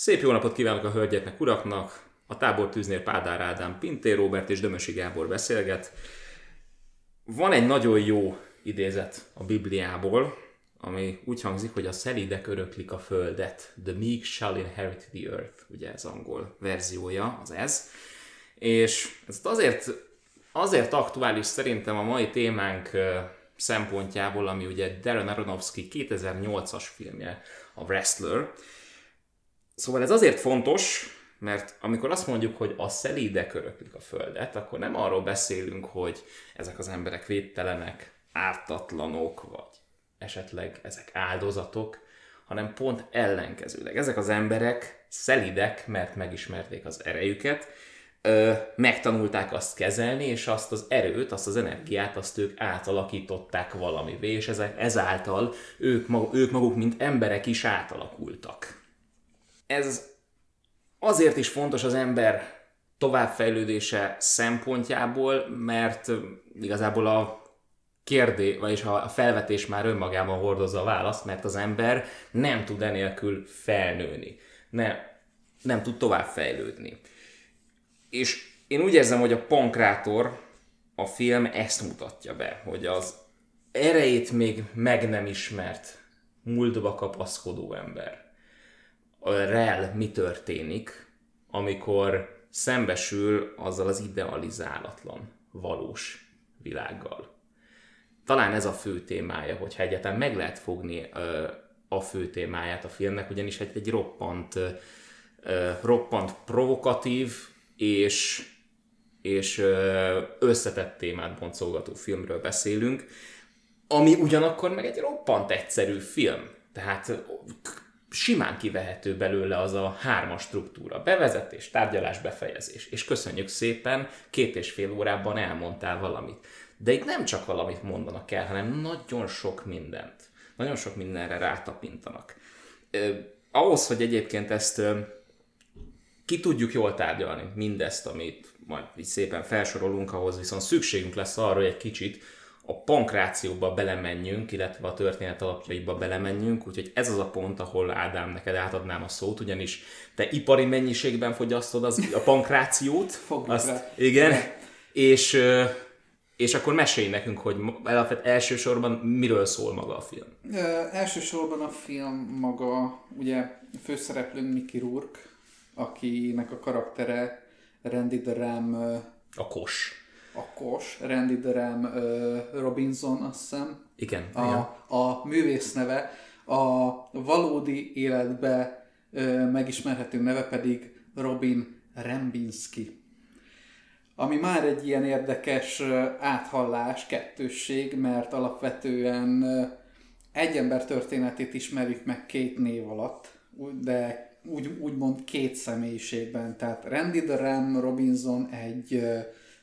Szép jó napot kívánok a hölgyeknek, uraknak! A tábor tűznél Pádár Ádám, Pintér Robert és Dömösi Gábor beszélget. Van egy nagyon jó idézet a Bibliából, ami úgy hangzik, hogy a szelidek öröklik a földet. The meek shall inherit the earth, ugye ez angol verziója, az ez. És ez azért, azért aktuális szerintem a mai témánk szempontjából, ami ugye Darren Aronofsky 2008-as filmje, a Wrestler. Szóval ez azért fontos, mert amikor azt mondjuk, hogy a szelídek öröklik a földet, akkor nem arról beszélünk, hogy ezek az emberek védtelenek, ártatlanok, vagy esetleg ezek áldozatok, hanem pont ellenkezőleg. Ezek az emberek szelidek, mert megismerték az erejüket, ö, megtanulták azt kezelni, és azt az erőt, azt az energiát, azt ők átalakították valamivé, és ezek, ezáltal ők, ők maguk, mint emberek is átalakultak. Ez azért is fontos az ember továbbfejlődése szempontjából, mert igazából a kérdé, vagyis a felvetés már önmagában hordozza a választ, mert az ember nem tud enélkül felnőni, nem, nem tud továbbfejlődni. És én úgy érzem, hogy a Pankrátor, a film ezt mutatja be, hogy az erejét még meg nem ismert, múltba kapaszkodó ember. Rel mi történik, amikor szembesül azzal az idealizálatlan, valós világgal. Talán ez a fő témája, hogyha egyáltalán meg lehet fogni a fő témáját a filmnek, ugyanis egy, egy roppant, roppant provokatív és, és összetett témát boncolgató filmről beszélünk, ami ugyanakkor meg egy roppant egyszerű film. Tehát simán kivehető belőle az a hármas struktúra. Bevezetés, tárgyalás, befejezés. És köszönjük szépen, két és fél órában elmondtál valamit. De itt nem csak valamit mondanak el, hanem nagyon sok mindent. Nagyon sok mindenre rátapintanak. Eh, ahhoz, hogy egyébként ezt eh, ki tudjuk jól tárgyalni, mindezt, amit majd így szépen felsorolunk, ahhoz viszont szükségünk lesz arra, hogy egy kicsit a pankrációba belemenjünk, illetve a történet alapjaiba belemenjünk, úgyhogy ez az a pont, ahol Ádám neked átadnám a szót, ugyanis te ipari mennyiségben fogyasztod az, a pankrációt. Fogjuk azt, rá. Igen. És, és akkor mesélj nekünk, hogy elsősorban miről szól maga a film. Ö, elsősorban a film maga, ugye a főszereplőnk Mickey Rourke, akinek a karaktere Randy the Ram A kos. A Kos, Randy ö, Robinson, azt hiszem. Igen. a, igen. a művész neve, a valódi életbe megismerhető neve pedig Robin Rembinski. Ami már egy ilyen érdekes áthallás, kettősség, mert alapvetően egy ember történetét ismerjük meg két név alatt, de úgy, úgymond két személyiségben. Tehát Randy Ram Robinson egy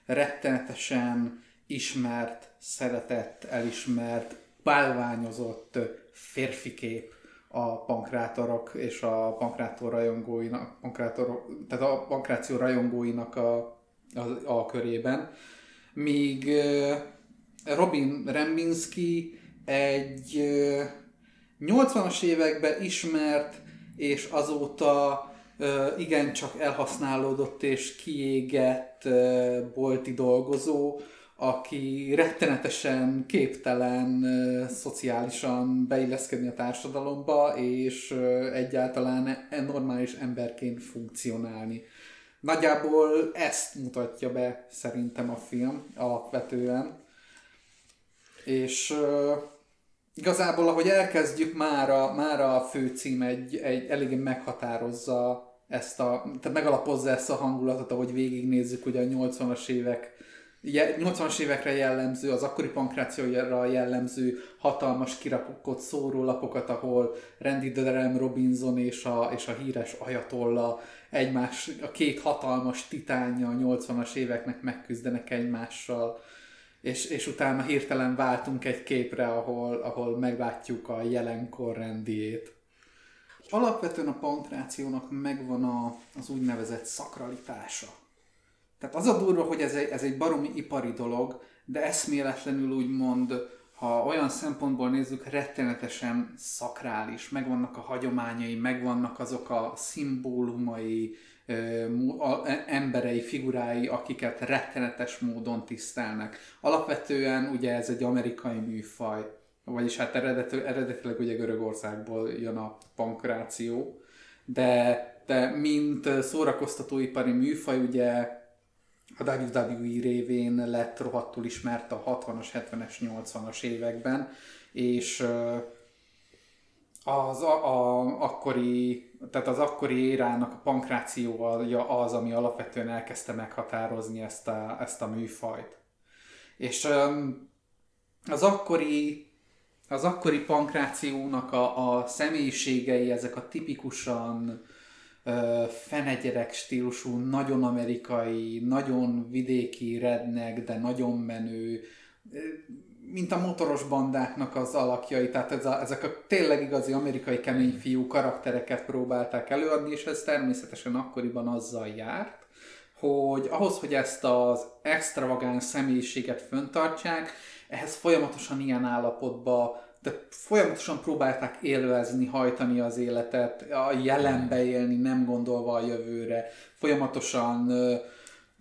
rettenetesen ismert, szeretett, elismert, bálványozott férfikép a pankrátorok és a pankrátor rajongóinak, pankrátorok, tehát a pankráció rajongóinak a, a, a körében. Míg Robin Rembinski egy ö, 80-as években ismert, és azóta ö, igencsak elhasználódott és kiégett bolti dolgozó, aki rettenetesen képtelen szociálisan beilleszkedni a társadalomba, és egyáltalán e- normális emberként funkcionálni. Nagyjából ezt mutatja be szerintem a film alapvetően. És igazából, ahogy elkezdjük, már a, már a főcím egy, egy eléggé meghatározza ezt a, tehát megalapozza ezt a hangulatot, ahogy végignézzük ugye a 80-as évek je- 80-as évekre jellemző, az akkori pankrációra jellemző hatalmas kirakott szórólapokat, ahol Randy Derem Robinson és a, és a híres ajatolla egymás, a két hatalmas titánja a 80-as éveknek megküzdenek egymással, és, és utána hirtelen váltunk egy képre, ahol, ahol meglátjuk a jelenkor rendiét. Alapvetően a pankrációnak megvan a, az úgynevezett szakralitása. Tehát az a durva, hogy ez egy, ez egy baromi ipari dolog, de eszméletlenül úgymond ha olyan szempontból nézzük, rettenetesen szakrális, megvannak a hagyományai, megvannak azok a szimbólumai, emberei, figurái, akiket rettenetes módon tisztelnek. Alapvetően ugye ez egy amerikai műfaj, vagyis hát eredetileg, eredetileg ugye Görögországból jön a pankráció, de, de mint szórakoztatóipari műfaj ugye a WWE révén lett rohadtul ismert a 60-as, 70-es, 80-as években, és az a, a, akkori, tehát az akkori érának a pankrációja az, ami alapvetően elkezdte meghatározni ezt a, ezt a műfajt. És az akkori az akkori pankrációnak a, a személyiségei, ezek a tipikusan ö, fenegyerek stílusú, nagyon amerikai, nagyon vidéki rednek, de nagyon menő, mint a motoros bandáknak az alakjai, tehát ez a, ezek a tényleg igazi amerikai kemény fiú karaktereket próbálták előadni, és ez természetesen akkoriban azzal járt, hogy ahhoz, hogy ezt az extravagáns személyiséget föntartsák, ehhez folyamatosan ilyen állapotba, de folyamatosan próbálták élvezni, hajtani az életet, a jelenbe élni, nem gondolva a jövőre, folyamatosan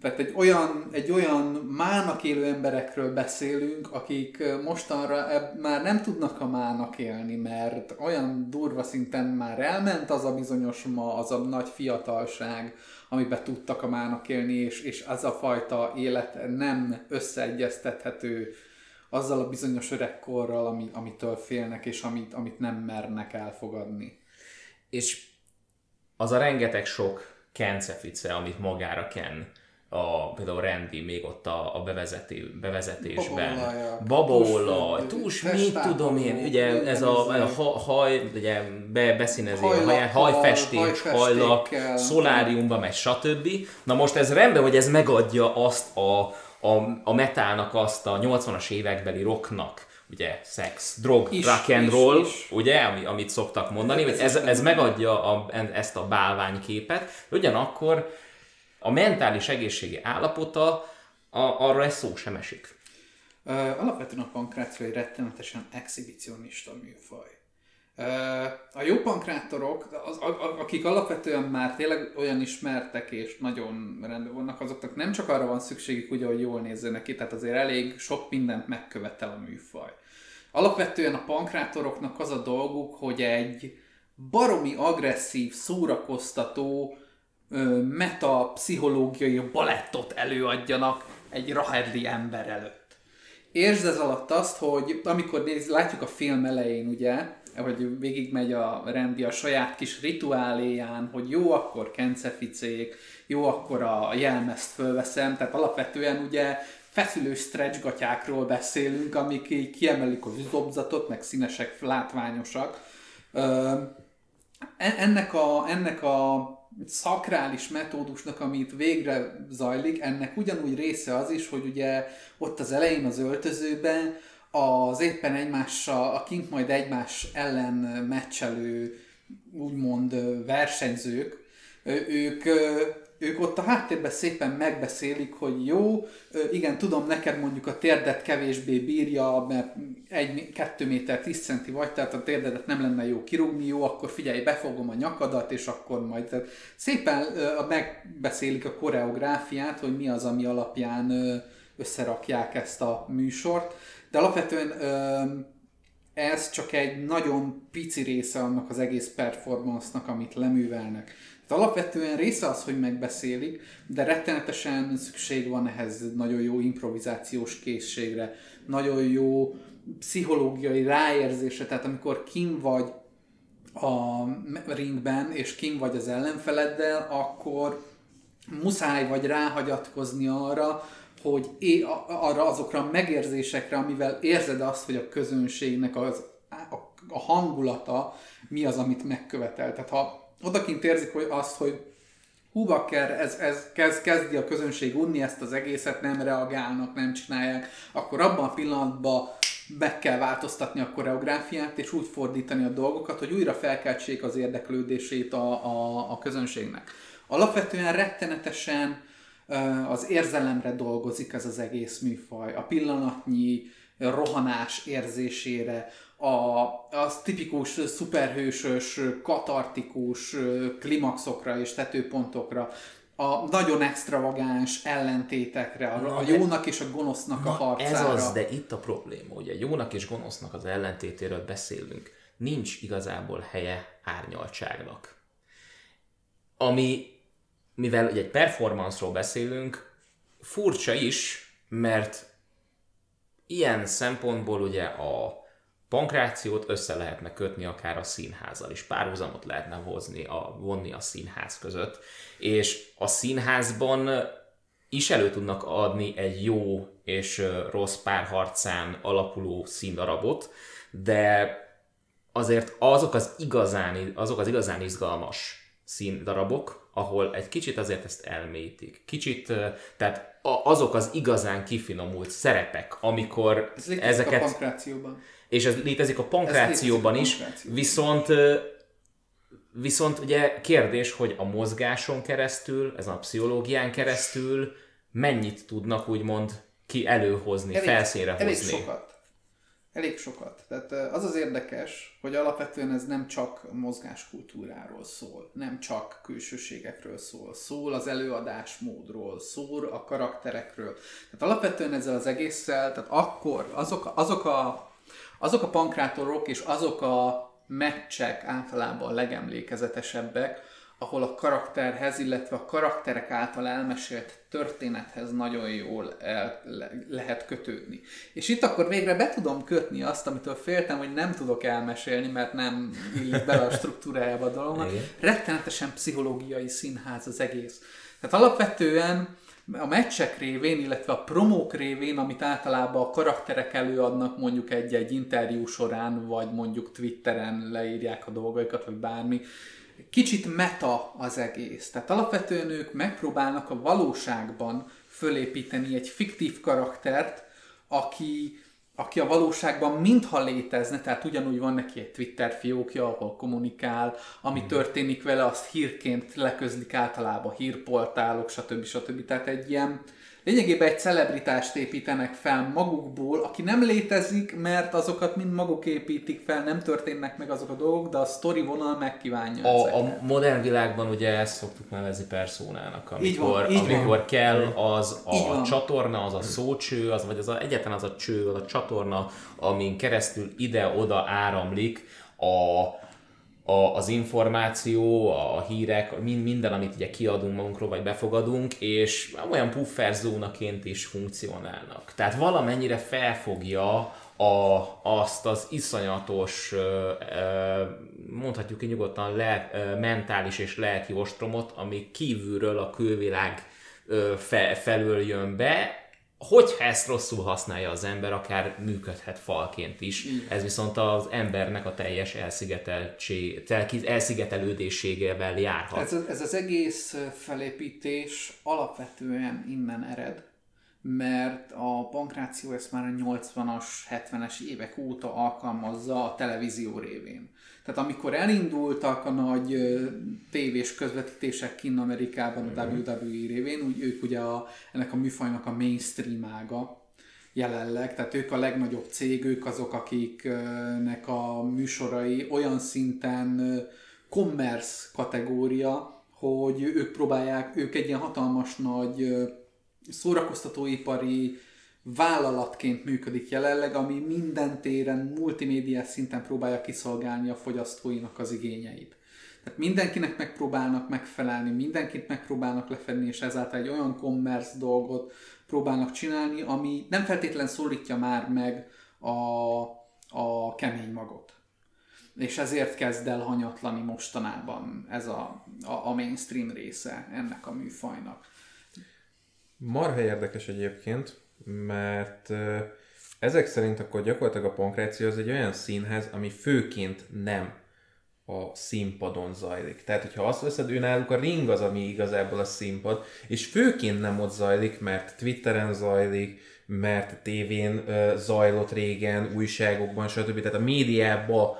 tehát egy olyan, egy olyan mának élő emberekről beszélünk, akik mostanra eb- már nem tudnak a mának élni, mert olyan durva szinten már elment az a bizonyos ma, az a nagy fiatalság, amiben tudtak a mának élni, és, és az a fajta élet nem összeegyeztethető azzal a bizonyos öregkorral, ami, amitől félnek, és amit, amit nem mernek elfogadni. És az a rengeteg sok kencefice, amit magára ken, a, például Randy még ott a, a bevezető, bevezetésben. Babaolaj, túls, mit tudom én, ugye ez a, a haj, ugye be, beszínezi a haját, hajfestés, hajlak, szoláriumba megy, stb. Na most ez rendben, hogy ez megadja azt a, a, a metálnak azt a 80-as évekbeli rocknak, ugye szex, drog, is, rock and roll, is, is. ugye, ami, amit szoktak mondani, ez, ez, ez megadja a, ezt a bálványképet, ugyanakkor a mentális egészségi állapota, a, arra ez szó sem esik. Alapvetően a pankráció egy rettenetesen exhibicionista műfaj. A jó pankrátorok, az, a, a, akik alapvetően már tényleg olyan ismertek és nagyon rendben vannak, azoknak nem csak arra van szükségük, ugye, hogy jól nézzenek ki, tehát azért elég sok mindent megkövetel a műfaj. Alapvetően a pankrátoroknak az a dolguk, hogy egy baromi agresszív, szórakoztató, meta pszichológiai balettot előadjanak egy rahedli ember előtt. Értsd ez alatt azt, hogy amikor néz, látjuk a film elején, ugye, hogy végigmegy a rendi a saját kis rituáléján, hogy jó, akkor kenceficék, jó, akkor a jelmezt fölveszem, tehát alapvetően ugye feszülő stretchgatyákról beszélünk, amik így kiemelik az üzobzatot, meg színesek, látványosak. E-, ennek a, ennek a szakrális metódusnak, amit végre zajlik, ennek ugyanúgy része az is, hogy ugye ott az elején az öltözőben az éppen egymással, akink majd egymás ellen meccselő úgymond versenyzők, ők ők ott a háttérben szépen megbeszélik, hogy jó, igen, tudom, neked mondjuk a térdet kevésbé bírja, mert egy, kettő méter 10 centi vagy, tehát a térdedet nem lenne jó kirúgni, jó, akkor figyelj, befogom a nyakadat, és akkor majd. Tehát szépen megbeszélik a koreográfiát, hogy mi az, ami alapján összerakják ezt a műsort, de alapvetően ez csak egy nagyon pici része annak az egész performance-nak, amit leművelnek. Tehát alapvetően része az, hogy megbeszélik, de rettenetesen szükség van ehhez nagyon jó improvizációs készségre, nagyon jó pszichológiai ráérzésre, tehát amikor kim vagy a ringben, és kim vagy az ellenfeleddel, akkor muszáj vagy ráhagyatkozni arra, hogy é, arra azokra a megérzésekre, amivel érzed azt, hogy a közönségnek az, a, a hangulata mi az, amit megkövetel. Tehát ha odakint érzik hogy azt, hogy hú bakker, ez, ez kezd, kezdi a közönség unni ezt az egészet, nem reagálnak, nem csinálják, akkor abban a pillanatban meg kell változtatni a koreográfiát, és úgy fordítani a dolgokat, hogy újra felkeltsék az érdeklődését a, a, a közönségnek. Alapvetően rettenetesen az érzelemre dolgozik ez az egész műfaj. A pillanatnyi rohanás érzésére, a, az tipikus szuperhősös, katartikus klimaxokra és tetőpontokra, a nagyon extravagáns ellentétekre, a, Na, a jónak és a gonosznak na, a harcára. Ez az, de itt a probléma, ugye jónak és gonosznak az ellentétéről beszélünk. Nincs igazából helye árnyaltságnak. Ami, mivel egy performance-ról beszélünk, furcsa is, mert ilyen szempontból ugye a pankrációt össze lehetne kötni akár a színházzal is, párhuzamot lehetne hozni a, vonni a színház között, és a színházban is elő tudnak adni egy jó és rossz párharcán alapuló színdarabot, de azért azok az igazán, azok az igazán izgalmas színdarabok, ahol egy kicsit azért ezt elmélyítik. Kicsit, tehát azok az igazán kifinomult szerepek, amikor Ez ezeket... a pankrációban. És ez létezik a pankrációban létezik a is, pankrációban. viszont Viszont ugye kérdés, hogy a mozgáson keresztül, ez a pszichológián keresztül mennyit tudnak úgymond ki előhozni, elég, felszínre hozni. Elég sokat. Elég sokat. Tehát az az érdekes, hogy alapvetően ez nem csak mozgáskultúráról szól, nem csak külsőségekről szól, szól az előadásmódról, szól a karakterekről. Tehát alapvetően ezzel az egésszel, tehát akkor azok, azok a azok a pankrátorok és azok a meccsek általában a legemlékezetesebbek, ahol a karakterhez, illetve a karakterek által elmesélt történethez nagyon jól el, le, lehet kötődni. És itt akkor végre be tudom kötni azt, amitől féltem, hogy nem tudok elmesélni, mert nem illik bele a struktúrájába a dolognak. Rettenetesen pszichológiai színház az egész. Tehát alapvetően a meccsek révén, illetve a promók révén, amit általában a karakterek előadnak mondjuk egy-egy interjú során, vagy mondjuk Twitteren leírják a dolgaikat, vagy bármi, kicsit meta az egész. Tehát alapvetően ők megpróbálnak a valóságban fölépíteni egy fiktív karaktert, aki aki a valóságban mintha létezne, tehát ugyanúgy van neki egy Twitter fiókja, ahol kommunikál, ami mm. történik vele, azt hírként leközlik általában hírportálok, stb. stb. Tehát egy ilyen lényegében egy celebritást építenek fel magukból, aki nem létezik, mert azokat mind maguk építik fel, nem történnek meg azok a dolgok, de a sztori vonal megkívánja a, a modern világban ugye ezt szoktuk nevezni personának, amikor, így van, így amikor van. kell az a így csatorna, az a szócső, az, vagy az a, egyetlen az a cső, az a csatorna, amin keresztül ide-oda áramlik a a, az információ, a hírek, mind, minden, amit ugye kiadunk magunkról, vagy befogadunk, és olyan pufferzónaként is funkcionálnak. Tehát valamennyire felfogja a, azt az iszonyatos, mondhatjuk ki nyugodtan, le, mentális és lelki ostromot, ami kívülről a külvilág felől jön be, hogyha ezt rosszul használja az ember, akár működhet falként is. Ez viszont az embernek a teljes elszigetelődéségevel járhat. Ez, ez az egész felépítés alapvetően innen ered, mert a pankráció ezt már a 80-as, 70-es évek óta alkalmazza a televízió révén. Tehát amikor elindultak a nagy tévés közvetítések kinn Amerikában a mhm. WWE révén, úgy ők ugye a, ennek a műfajnak a mainstream ága jelenleg, tehát ők a legnagyobb cég, ők azok, akiknek a műsorai olyan szinten commerce kategória, hogy ők próbálják, ők egy ilyen hatalmas nagy szórakoztatóipari vállalatként működik jelenleg, ami minden téren, multimédiás szinten próbálja kiszolgálni a fogyasztóinak az igényeit. Tehát mindenkinek megpróbálnak megfelelni, mindenkit megpróbálnak lefedni, és ezáltal egy olyan commerce dolgot próbálnak csinálni, ami nem feltétlen szólítja már meg a, a kemény magot. És ezért kezd el hanyatlani mostanában ez a, a, a mainstream része ennek a műfajnak. Marha érdekes egyébként, mert ezek szerint akkor gyakorlatilag a pankráció az egy olyan színház, ami főként nem a színpadon zajlik. Tehát, hogyha azt veszed, ő náluk a ring az, ami igazából a színpad, és főként nem ott zajlik, mert Twitteren zajlik, mert tévén zajlott régen, újságokban, stb. Tehát a médiába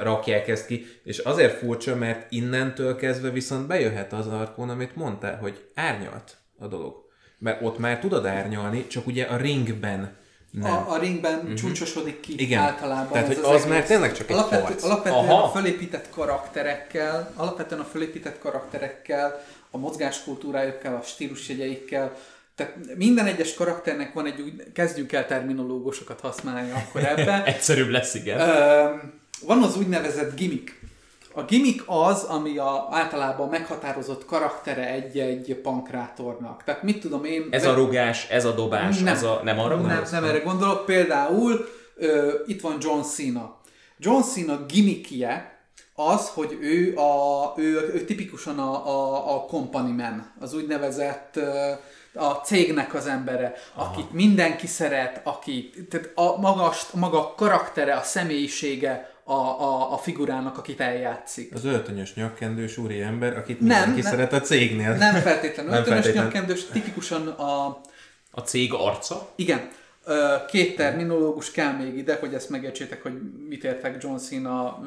rakják ezt ki, és azért furcsa, mert innentől kezdve viszont bejöhet az arkon, amit mondtál, hogy árnyalt a dolog mert ott már tudod árnyalni, csak ugye a ringben A, a ringben uh-huh. csúcsosodik ki Igen. általában. Tehát, ez hogy az egész. már tényleg csak egy Alapvető, harc. Alapvetően Aha. a fölépített karakterekkel, alapvetően a fölépített karakterekkel, a mozgáskultúrájukkal, a stílusjegyeikkel, tehát minden egyes karakternek van egy úgy, kezdjünk el terminológusokat használni akkor ebben. Egyszerűbb lesz, igen. Öm, van az úgynevezett gimmick. A gimmick az, ami a, általában meghatározott karaktere egy-egy pankrátornak. Tehát mit tudom én... Ez a rugás, ez a dobás, nem, ez a... Nem arra nem, nem erre gondolok. Például ö, itt van John Cena. John Cena gimmickje az, hogy ő, a, ő, ő tipikusan a, a, a company man, az úgynevezett ö, a cégnek az embere, Aha. akit mindenki szeret, aki, tehát a magas, maga karaktere, a személyisége a, a, a figurának, akit eljátszik. Az öltönyös nyakkendős úri ember, akit Nem, mindenki nem. szeret a cégnél. Nem feltétlenül Nem öltönyös feltétlen. nyakkendős, tipikusan a, A cég arca? Igen. Két terminológus kell még ide, hogy ezt megértsétek, hogy mit értek John Cena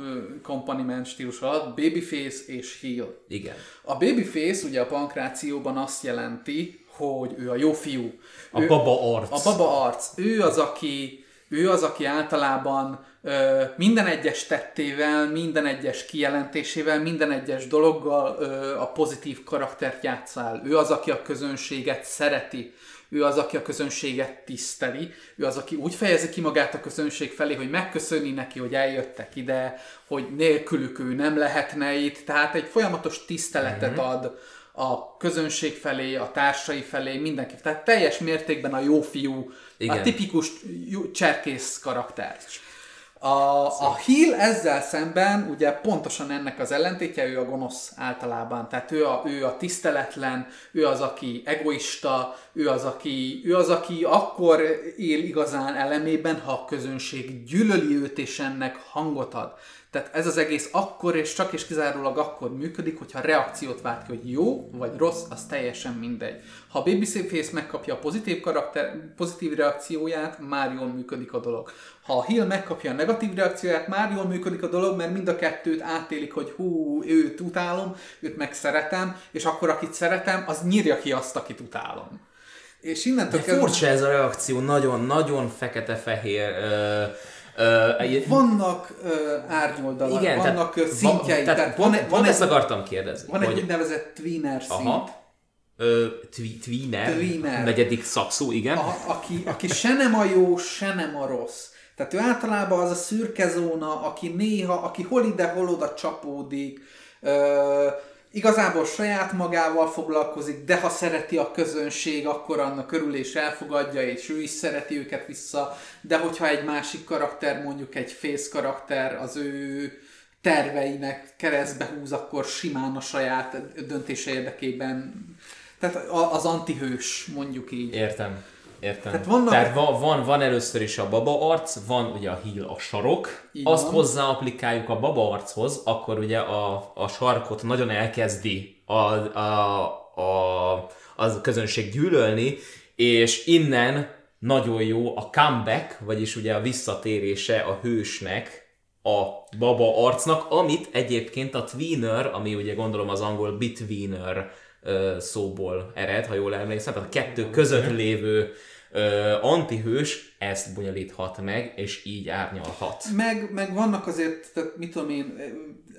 company man stílus alatt. Babyface és heel. Igen. A babyface ugye a pankrációban azt jelenti, hogy ő a jó fiú. A ő, baba arc. a baba arc. Ő az, aki, ő az, aki általában ö, minden egyes tettével, minden egyes kijelentésével, minden egyes dologgal ö, a pozitív karaktert játszál. Ő az, aki a közönséget szereti. Ő az, aki a közönséget tiszteli. Ő az, aki úgy fejezi ki magát a közönség felé, hogy megköszöni neki, hogy eljöttek ide, hogy nélkülük ő nem lehetne itt. Tehát egy folyamatos tiszteletet ad a közönség felé, a társai felé, mindenki. Tehát teljes mértékben a jó fiú, Igen. a tipikus cserkész karakter. A, a Hill ezzel szemben ugye pontosan ennek az ellentétje, ő a gonosz általában. Tehát ő a, ő a tiszteletlen, ő az, aki egoista, ő az, aki, ő az, aki akkor él igazán elemében, ha a közönség gyűlöli őt és ennek hangot ad. Tehát ez az egész akkor és csak és kizárólag akkor működik, hogyha reakciót vált ki, hogy jó vagy rossz, az teljesen mindegy. Ha a Babyface megkapja a pozitív, karakter, pozitív reakcióját, már jól működik a dolog. Ha a Hill megkapja a negatív reakcióját, már jól működik a dolog, mert mind a kettőt átélik, hogy hú, őt utálom, őt meg szeretem, és akkor akit szeretem, az nyírja ki azt, akit utálom. És innentől De furcsa ez a reakció, nagyon-nagyon fekete-fehér. Ö, egy- Vannak ö, árnyoldalak, igen, vannak tehát, szintjei. va- tehát van, van, van ezt akartam kérdezni. Van egy úgynevezett tweener szint, aha, ö, tweener, Tweener. negyedik szakszó, igen. a, aki, aki se nem a jó, se nem a rossz. Tehát ő általában az a szürke zóna, aki néha, aki hol ide, hol oda csapódik, ö, igazából saját magával foglalkozik, de ha szereti a közönség, akkor annak körül és elfogadja, és ő is szereti őket vissza, de hogyha egy másik karakter, mondjuk egy face karakter, az ő terveinek keresztbe húz, akkor simán a saját döntése érdekében, tehát az antihős, mondjuk így. Értem. Értem. Tehát vannak- Tehát van, van, van először is a baba arc, van ugye a híl a sarok, Így azt van. hozzáaplikáljuk a baba archoz, akkor ugye a, a sarkot nagyon elkezdi a, a, a, a közönség gyűlölni, és innen nagyon jó a comeback, vagyis ugye a visszatérése a hősnek, a baba arcnak, amit egyébként a tweener, ami ugye gondolom az angol betweener szóból ered, ha jól emlékszem, tehát a kettő között lévő ö, antihős ezt bonyolíthat meg, és így árnyalhat. Meg, meg vannak azért, tehát mit tudom én,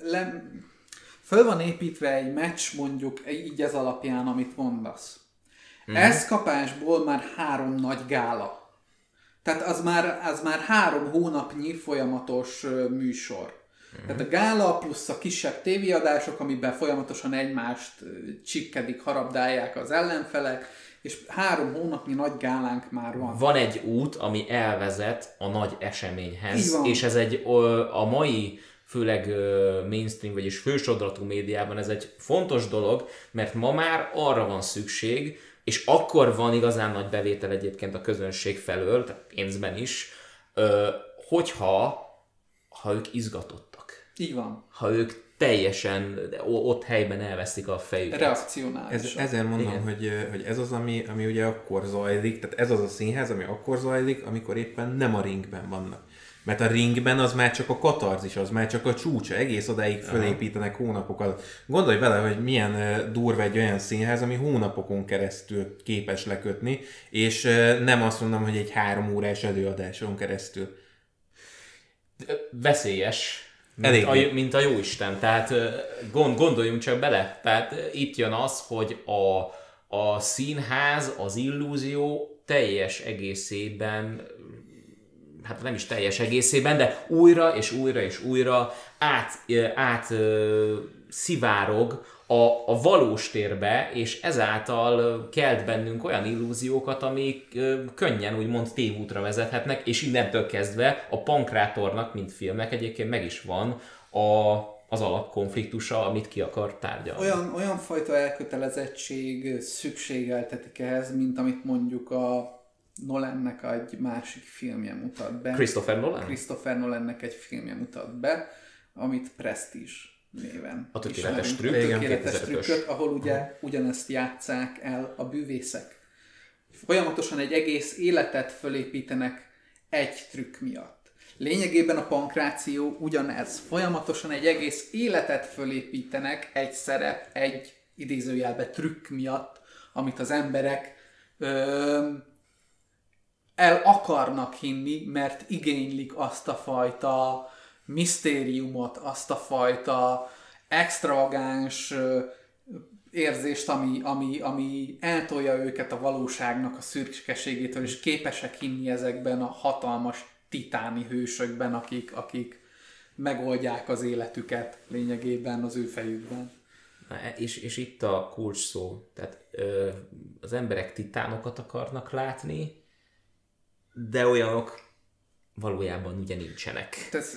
le, föl van építve egy meccs mondjuk így ez alapján, amit mondasz. Mm. Ez kapásból már három nagy gála. Tehát az már, az már három hónapnyi folyamatos műsor. Mm. Tehát a gála plusz a kisebb tévéadások, amiben folyamatosan egymást ö, csikkedik, harabdálják az ellenfelek, és három hónapnyi nagy gálánk már van. Van egy út, ami elvezet a nagy eseményhez, és ez egy a mai főleg mainstream, vagyis fősodratú médiában ez egy fontos dolog, mert ma már arra van szükség, és akkor van igazán nagy bevétel egyébként a közönség felől, tehát pénzben is, hogyha ha ők izgatottak. Így van. Ha ők teljesen ott helyben elveszik a fejüket. Reakcionális. Ez, ezért mondom, Igen. hogy, hogy ez az, ami, ami ugye akkor zajlik, tehát ez az a színház, ami akkor zajlik, amikor éppen nem a ringben vannak. Mert a ringben az már csak a katarzis, az már csak a csúcsa, egész odáig fölépítenek hónapokat. Gondolj vele, hogy milyen durva egy olyan színház, ami hónapokon keresztül képes lekötni, és nem azt mondom, hogy egy három órás előadáson keresztül. veszélyes, mint a, mint a jóisten. Tehát gond, gondoljunk csak bele. Tehát itt jön az, hogy a, a színház, az illúzió teljes egészében hát nem is teljes egészében, de újra és újra és újra át, át szivárog a, a valós térbe, és ezáltal kelt bennünk olyan illúziókat, amik ö, könnyen úgymond tévútra vezethetnek, és innentől kezdve a pankrátornak, mint filmek egyébként meg is van a, az alapkonfliktusa, amit ki akar tárgyalni. Olyan, olyan fajta elkötelezettség szükségeltetik ehhez, mint amit mondjuk a Nolannek egy másik filmje mutat be. Christopher Nolan? Christopher Nolannek egy filmje mutat be, amit Prestige néven A tökéletes trükk, tökéletes 2005-ös. trükköt, ahol ugye ugyanezt játszák el a bűvészek. Folyamatosan egy egész életet fölépítenek egy trükk miatt. Lényegében a pankráció ugyanez. Folyamatosan egy egész életet fölépítenek egy szerep, egy idézőjelbe trükk miatt, amit az emberek ö, el akarnak hinni, mert igénylik azt a fajta misztériumot, azt a fajta extravagáns érzést, ami, ami, ami eltolja őket a valóságnak a szürkeségétől, és képesek hinni ezekben a hatalmas titáni hősökben, akik, akik megoldják az életüket lényegében az ő fejükben. Na, e- és, és itt a kulcs szó. Tehát ö, az emberek titánokat akarnak látni, de olyanok valójában ugye nincsenek. Tehát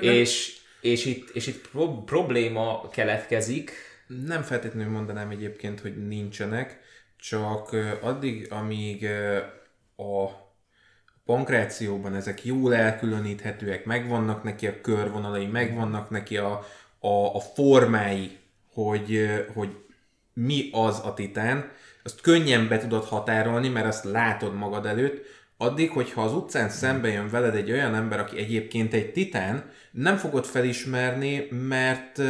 És, és itt, és itt pro- probléma keletkezik, Nem feltétlenül mondanám egyébként, hogy nincsenek, csak addig, amíg a pankrációban ezek jól elkülöníthetőek, megvannak neki a körvonalai, megvannak neki a, a, a formái, hogy, hogy mi az a titán, azt könnyen be tudod határolni, mert azt látod magad előtt, addig, hogyha az utcán szembe jön veled egy olyan ember, aki egyébként egy titán, nem fogod felismerni, mert,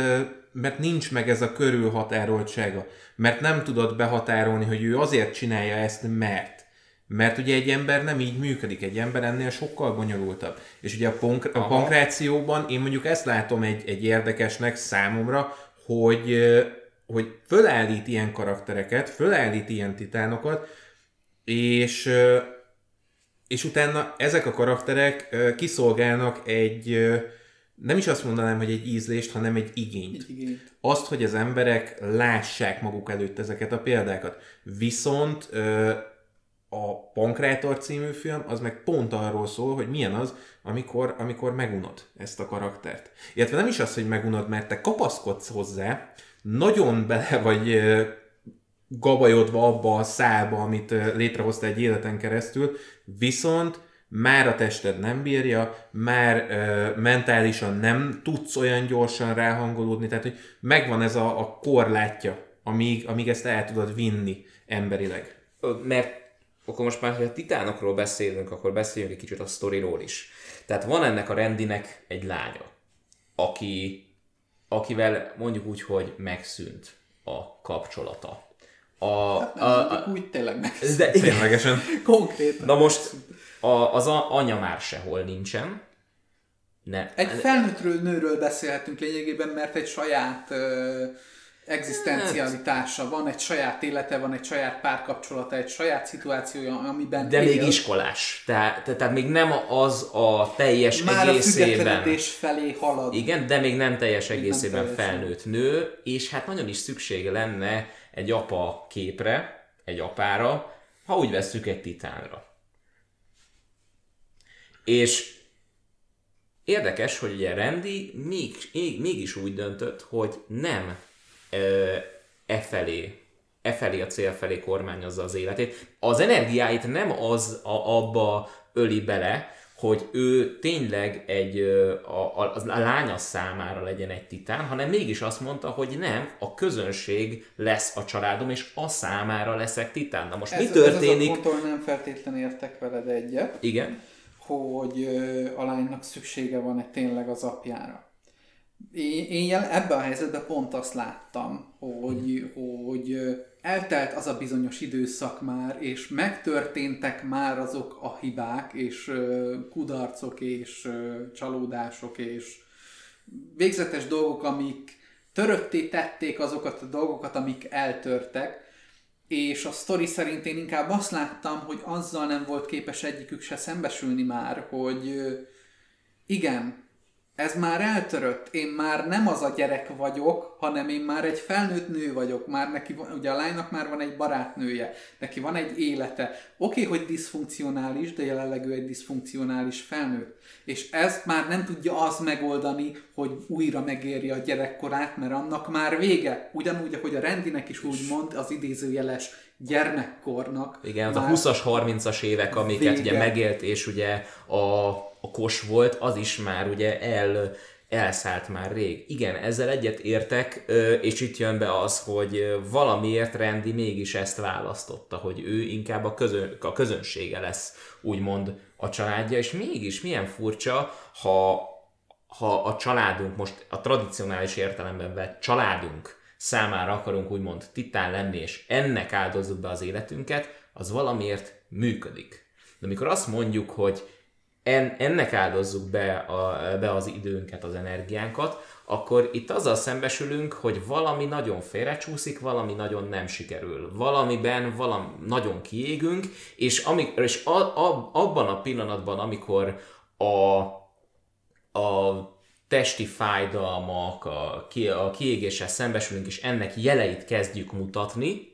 mert nincs meg ez a körülhatároltsága. Mert nem tudod behatárolni, hogy ő azért csinálja ezt, mert. Mert ugye egy ember nem így működik, egy ember ennél sokkal bonyolultabb. És ugye a, ponk- a pankrációban én mondjuk ezt látom egy, egy érdekesnek számomra, hogy, hogy fölállít ilyen karaktereket, fölállít ilyen titánokat, és, és utána ezek a karakterek ö, kiszolgálnak egy, ö, nem is azt mondanám, hogy egy ízlést, hanem egy igényt. Egy igényt. Azt, hogy az emberek lássák maguk előtt ezeket a példákat. Viszont ö, a Pankrátor című film, az meg pont arról szól, hogy milyen az, amikor, amikor megunod ezt a karaktert. Illetve nem is az, hogy megunod, mert te kapaszkodsz hozzá, nagyon bele vagy gabajodva abba a szálba, amit létrehozta egy életen keresztül, viszont már a tested nem bírja, már ö, mentálisan nem tudsz olyan gyorsan ráhangolódni, tehát hogy megvan ez a, a korlátja, amíg, amíg ezt el tudod vinni emberileg. Mert akkor most már, hogy a titánokról beszélünk, akkor beszéljünk egy kicsit a sztoriról is. Tehát van ennek a rendinek egy lánya, aki, akivel mondjuk úgy, hogy megszűnt a kapcsolata. A, a, A, a, úgy tényleg meg. de igen, Ténylegesen. Konkrétan. Na most a, az a, anya már sehol nincsen. Ne, Egy felnőttről nőről beszélhetünk lényegében, mert egy saját ö, egzisztencialitása van, egy saját élete van, egy saját párkapcsolata, egy saját szituációja, amiben de él. még iskolás. Tehát, tehát még nem az a teljes Már a egészében. függetlenedés felé halad. Igen, de még nem teljes egészében teljesen. felnőtt nő, és hát nagyon is szüksége lenne egy apa képre, egy apára, ha úgy vesszük egy titánra. És érdekes, hogy ugye Randy még, még, mégis úgy döntött, hogy nem ö, e felé, e felé a cél felé kormányozza az életét. Az energiáit nem az a, abba öli bele, hogy ő tényleg egy, a, a, a lánya számára legyen egy titán, hanem mégis azt mondta, hogy nem, a közönség lesz a családom, és a számára leszek titán. Na most mi Ez, történik? Ez az a ponton nem feltétlenül értek veled egyet, Igen. hogy a lánynak szüksége van egy tényleg az apjára. Én, én ebben a helyzetben pont azt láttam, hogy, hogy eltelt az a bizonyos időszak már, és megtörténtek már azok a hibák, és kudarcok, és csalódások, és végzetes dolgok, amik törötté tették azokat a dolgokat, amik eltörtek, és a sztori szerint én inkább azt láttam, hogy azzal nem volt képes egyikük se szembesülni már, hogy igen, ez már eltörött, én már nem az a gyerek vagyok, hanem én már egy felnőtt nő vagyok, már neki van, ugye a lánynak már van egy barátnője, neki van egy élete. Oké, okay, hogy diszfunkcionális, de jelenleg ő egy diszfunkcionális felnőtt. És ezt már nem tudja az megoldani, hogy újra megérje a gyerekkorát, mert annak már vége. Ugyanúgy, ahogy a rendinek is úgy mond, az idézőjeles gyermekkornak. Igen, az a 20-as, 30-as évek, amiket vége. ugye megélt, és ugye a a kos volt, az is már ugye el, elszállt már rég. Igen, ezzel egyet értek, és itt jön be az, hogy valamiért Rendi mégis ezt választotta, hogy ő inkább a, közön, a közönsége lesz, úgymond a családja, és mégis milyen furcsa, ha, ha a családunk, most a tradicionális értelemben vett családunk számára akarunk úgymond titán lenni, és ennek áldozzuk be az életünket, az valamiért működik. De amikor azt mondjuk, hogy en, ennek áldozzuk be, a, be az időnket, az energiánkat, akkor itt azzal szembesülünk, hogy valami nagyon félrecsúszik, valami nagyon nem sikerül. Valamiben valami nagyon kiégünk, és, amik, és a, a, abban a pillanatban, amikor a, a testi fájdalmak, a, ki, a kiégéssel szembesülünk, és ennek jeleit kezdjük mutatni,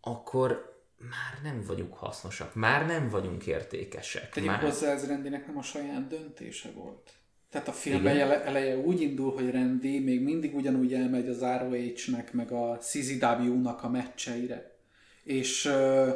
akkor már nem vagyunk hasznosak, már nem vagyunk értékesek. Tegyük már... hozzá, ez Rendinek nem a saját döntése volt. Tehát a film eleje úgy indul, hogy Rendi még mindig ugyanúgy elmegy az ROH-nek, meg a CZW-nak a meccseire. És uh,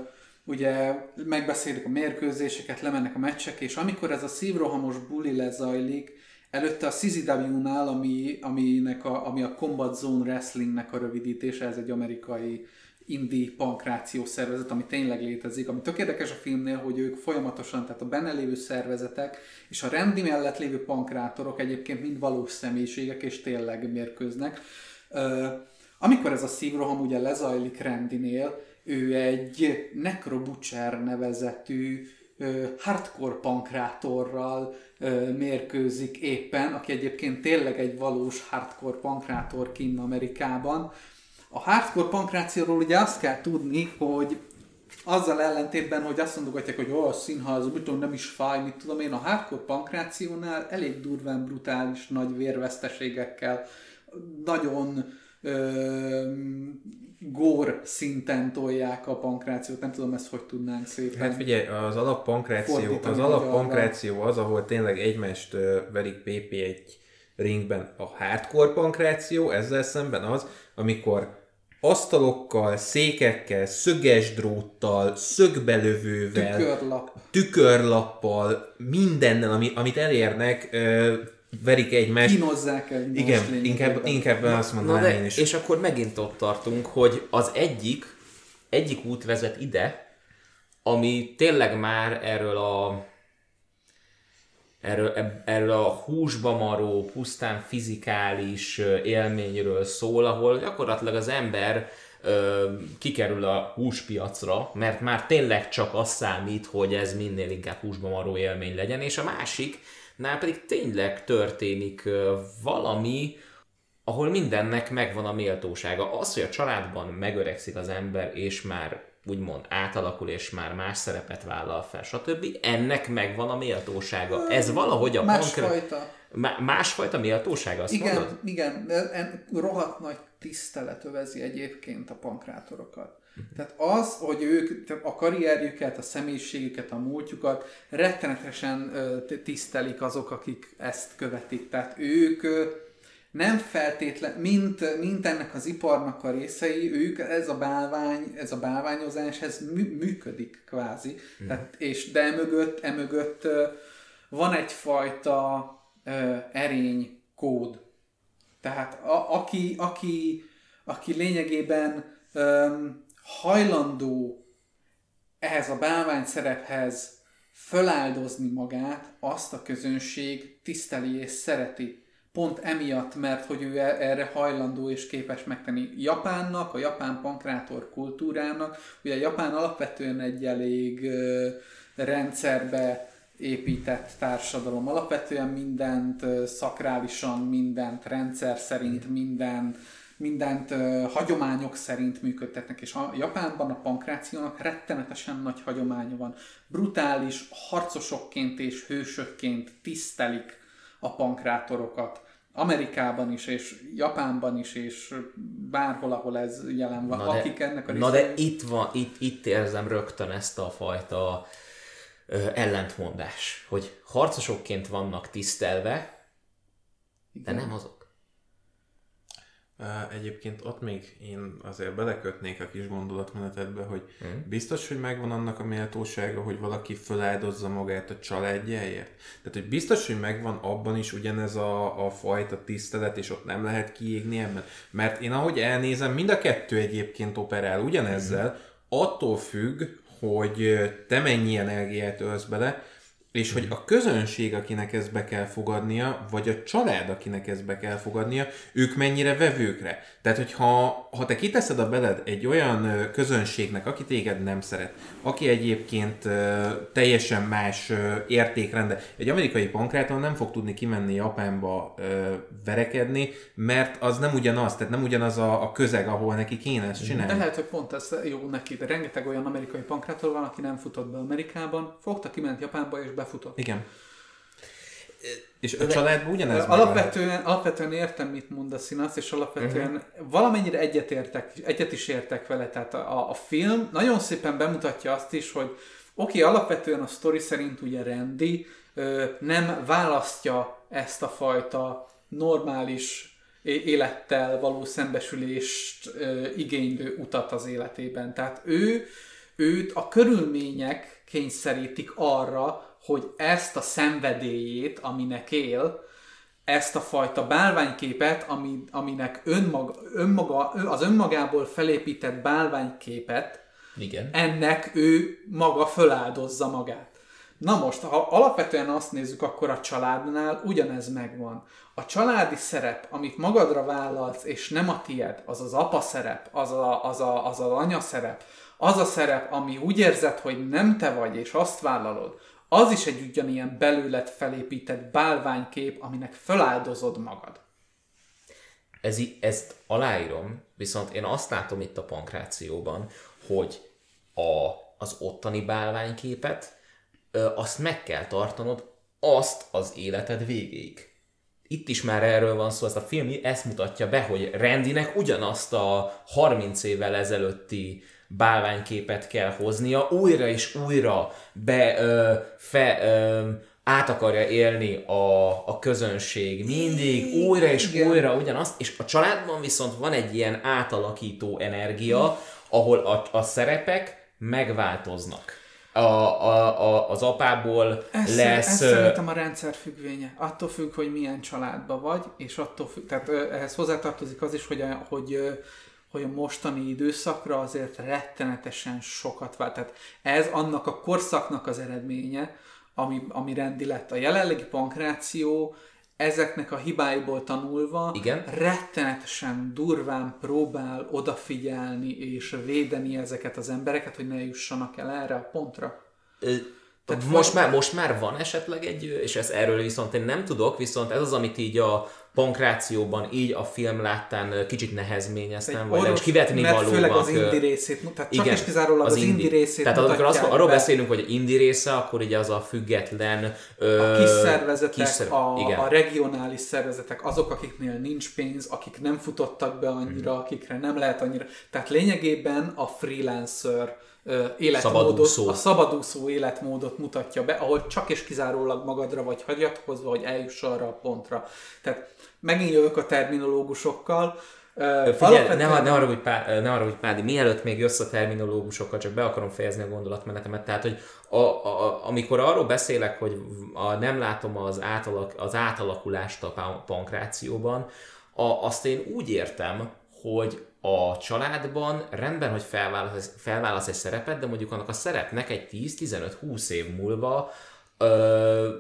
ugye megbeszélik a mérkőzéseket, lemennek a meccsek, és amikor ez a szívrohamos buli lezajlik, előtte a CZW-nál, ami, aminek a, ami a Combat Zone Wrestlingnek a rövidítése, ez egy amerikai indie pankrációs szervezet, ami tényleg létezik. Ami tök érdekes a filmnél, hogy ők folyamatosan, tehát a benne lévő szervezetek és a rendi mellett lévő pankrátorok egyébként mind valós személyiségek, és tényleg mérkőznek. Amikor ez a szívroham ugye lezajlik Randinél, ő egy Necrobutcher nevezetű hardcore pankrátorral mérkőzik éppen, aki egyébként tényleg egy valós hardcore pankrátor kinn Amerikában, a hardcore pankrációról ugye azt kell tudni, hogy azzal ellentétben, hogy azt mondogatják, hogy oh, a színház, tudom, nem is fáj, mit tudom én, a hardcore pankrációnál elég durván brutális nagy vérveszteségekkel, nagyon ö, gór szinten tolják a pankrációt, nem tudom ezt hogy tudnánk szépen. Hát figyelj, az alappankráció, az alappankráció az, ahol tényleg egymást verik PP egy ringben. A hardcore pankráció ezzel szemben az, amikor asztalokkal, székekkel, szöges dróttal, szögbelövővel, Tükörlap. tükörlappal, mindennel, ami, amit elérnek, ö, verik egymást. Kínozzák el. Igen, inkább, inkább na, azt mondanám na de, én is. És akkor megint ott tartunk, hogy az egyik, egyik út vezet ide, ami tényleg már erről a erről, erről a húsba maró, pusztán fizikális élményről szól, ahol gyakorlatilag az ember ö, kikerül a húspiacra, mert már tényleg csak az számít, hogy ez minél inkább húsba maró élmény legyen, és a másik, nál pedig tényleg történik valami, ahol mindennek megvan a méltósága. Az, hogy a családban megöregszik az ember, és már úgymond átalakul, és már más szerepet vállal fel, stb. Ennek megvan a méltósága. Ez valahogy a Másfajta. Má- másfajta méltósága, azt igen, mondod? Igen, rohadt nagy tisztelet övezi egyébként a pankrátorokat. Uh-huh. Tehát az, hogy ők a karrierjüket, a személyiségüket, a múltjukat rettenetesen tisztelik azok, akik ezt követik. Tehát ők nem feltétlen, mint, mint ennek az iparnak a részei, ők, ez a bálvány, ez a bálványozás, ez mű, működik kvázi. Mm. Tehát, és de emögött, emögött van egyfajta uh, erény kód. Tehát a, aki, aki, aki lényegében um, hajlandó ehhez a bálvány szerephez föláldozni magát, azt a közönség tiszteli és szereti. Pont emiatt, mert hogy ő e- erre hajlandó és képes megtenni. Japánnak, a japán pankrátor kultúrának, ugye Japán alapvetően egy elég rendszerbe épített társadalom. Alapvetően mindent szakrálisan, mindent rendszer szerint, minden mindent uh, hagyományok szerint működtetnek, és a Japánban a pankrációnak rettenetesen nagy hagyománya van. Brutális harcosokként és hősökként tisztelik a pankrátorokat. Amerikában is, és Japánban is, és bárhol, ahol ez jelen van, Na akik de, ennek a Na de itt van, itt, itt érzem rögtön ezt a fajta ö, ellentmondás, hogy harcosokként vannak tisztelve, de nem azok. Egyébként ott még én azért belekötnék a kis gondolatmenetedbe, hogy Hmm. biztos, hogy megvan annak a méltósága, hogy valaki feláldozza magát a családjáért. Tehát, hogy biztos, hogy megvan abban is ugyanez a, a fajta tisztelet, és ott nem lehet kiégni ebben. Mert én ahogy elnézem, mind a kettő egyébként operál ugyanezzel, attól függ, hogy te mennyi energiát ölsz bele, és hogy a közönség, akinek ezt be kell fogadnia, vagy a család, akinek ezt be kell fogadnia, ők mennyire vevőkre. Tehát, hogy ha, te kiteszed a beled egy olyan közönségnek, aki téged nem szeret, aki egyébként teljesen más értékrende, egy amerikai pankráton nem fog tudni kimenni Japánba verekedni, mert az nem ugyanaz, tehát nem ugyanaz a, a közeg, ahol neki kéne ezt csinálni. De lehet, hogy pont ez jó neki, de rengeteg olyan amerikai pankrátor van, aki nem futott be Amerikában, fogta, kiment Japánba és befutott. Igen. És a családban ugyanez megvan. Alapvetően, alapvetően értem, mit mondasz Színasz, és alapvetően uh-huh. valamennyire egyetértek, egyet is értek vele. Tehát a, a film nagyon szépen bemutatja azt is, hogy oké, okay, alapvetően a sztori szerint ugye Randy ö, nem választja ezt a fajta normális élettel való szembesülést igénylő utat az életében. Tehát ő, őt a körülmények kényszerítik arra, hogy ezt a szenvedélyét, aminek él, ezt a fajta bálványképet, ami, aminek önmaga, önmaga, az önmagából felépített bálványképet, Igen. ennek ő maga föláldozza magát. Na most, ha alapvetően azt nézzük, akkor a családnál ugyanez megvan. A családi szerep, amit magadra vállalsz, és nem a tied, az az apa szerep, az a, az, a, az, az anya szerep, az a szerep, ami úgy érzed, hogy nem te vagy, és azt vállalod, az is egy ugyanilyen belőled felépített bálványkép, aminek föláldozod magad. Ez, ezt aláírom, viszont én azt látom itt a pankrációban, hogy a, az ottani bálványképet, azt meg kell tartanod azt az életed végéig. Itt is már erről van szó, ez a film ezt mutatja be, hogy Randynek ugyanazt a 30 évvel ezelőtti bálványképet kell hoznia, újra és újra be, ö, fe, ö, át akarja élni a, a közönség, mindig újra és Igen. újra ugyanazt, és a családban viszont van egy ilyen átalakító energia, ahol a, a szerepek megváltoznak. A, a, a, az apából Ez, lesz... ez szerintem a rendszer függvénye. Attól függ, hogy milyen családban vagy, és attól függ, tehát ehhez hozzátartozik az is, hogy hogy, hogy a mostani időszakra azért rettenetesen sokat vált. Tehát ez annak a korszaknak az eredménye, ami, ami rendi lett. A jelenlegi pankráció ezeknek a hibáiból tanulva Igen. rettenetesen durván próbál odafigyelni és védeni ezeket az embereket, hogy ne jussanak el erre a pontra. Ö, most, már, most már van esetleg egy, és ez erről viszont én nem tudok, viszont ez az, amit így a pankrációban, így a film láttán kicsit nehezményeztem, vagy legalábbis kivetni mert valóak. főleg az indi részét, tehát csak és kizárólag az, indi részét Tehát amikor mutatják arról be. beszélünk, hogy indi része, akkor ugye az a független... Ö, a kis szervezetek, kis szer- a, igen. a regionális szervezetek, azok, akiknél nincs pénz, akik nem futottak be annyira, Mhm. akikre nem lehet annyira. Tehát lényegében a freelancer életmódot, Szabadúszó. a szabadúszó életmódot mutatja be, ahol csak és kizárólag magadra vagy hagyatkozva, hogy eljuss arra a pontra. Tehát megint jövök a terminológusokkal. Figyelj, alapvetően- ne, ne, arra, hogy pá, ne arra, hogy Pádi, mielőtt még jössz a terminológusokkal, csak be akarom fejezni a gondolatmenetemet. Tehát, hogy a, a, amikor arról beszélek, hogy a, nem látom az, átalak, az átalakulást a pankrációban, a, azt én úgy értem, hogy a családban rendben, hogy felválasz, felválasz egy szerepet, de mondjuk annak a szerepnek egy 10-15-20 év múlva ö,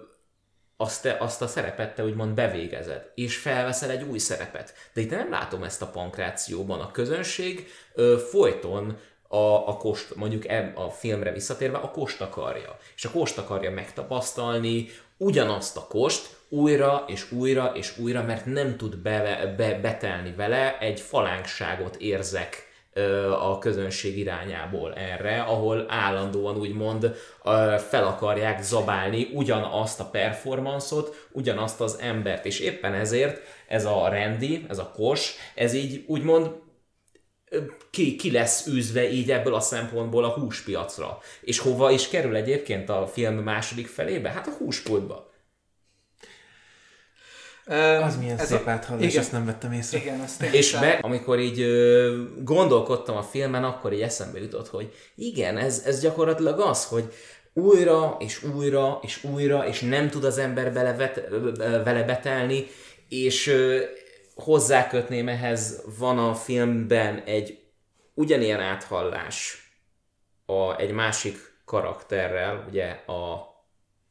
azt, te, azt a szerepet te úgymond bevégezed, és felveszel egy új szerepet. De itt nem látom ezt a pankrációban. A közönség ö, folyton a, a kost, mondjuk e, a filmre visszatérve, a kost akarja. És a kost akarja megtapasztalni ugyanazt a kost újra és újra és újra, mert nem tud be, be, betelni vele, egy falánkságot érzek a közönség irányából erre, ahol állandóan úgymond fel akarják zabálni ugyanazt a performanszot, ugyanazt az embert, és éppen ezért ez a rendi, ez a kos, ez így úgymond ki, ki lesz űzve így ebből a szempontból a húspiacra. És hova is kerül egyébként a film második felébe? Hát a húspultba. Az milyen ez szép a... áthallás, igen. ezt nem vettem észre. Igen, azt És be, amikor így ö, gondolkodtam a filmen, akkor így eszembe jutott, hogy igen, ez, ez gyakorlatilag az, hogy újra és újra és újra, és nem tud az ember bele vet, vele betelni, és ö, hozzákötném ehhez, van a filmben egy ugyanilyen áthallás a, egy másik karakterrel, ugye a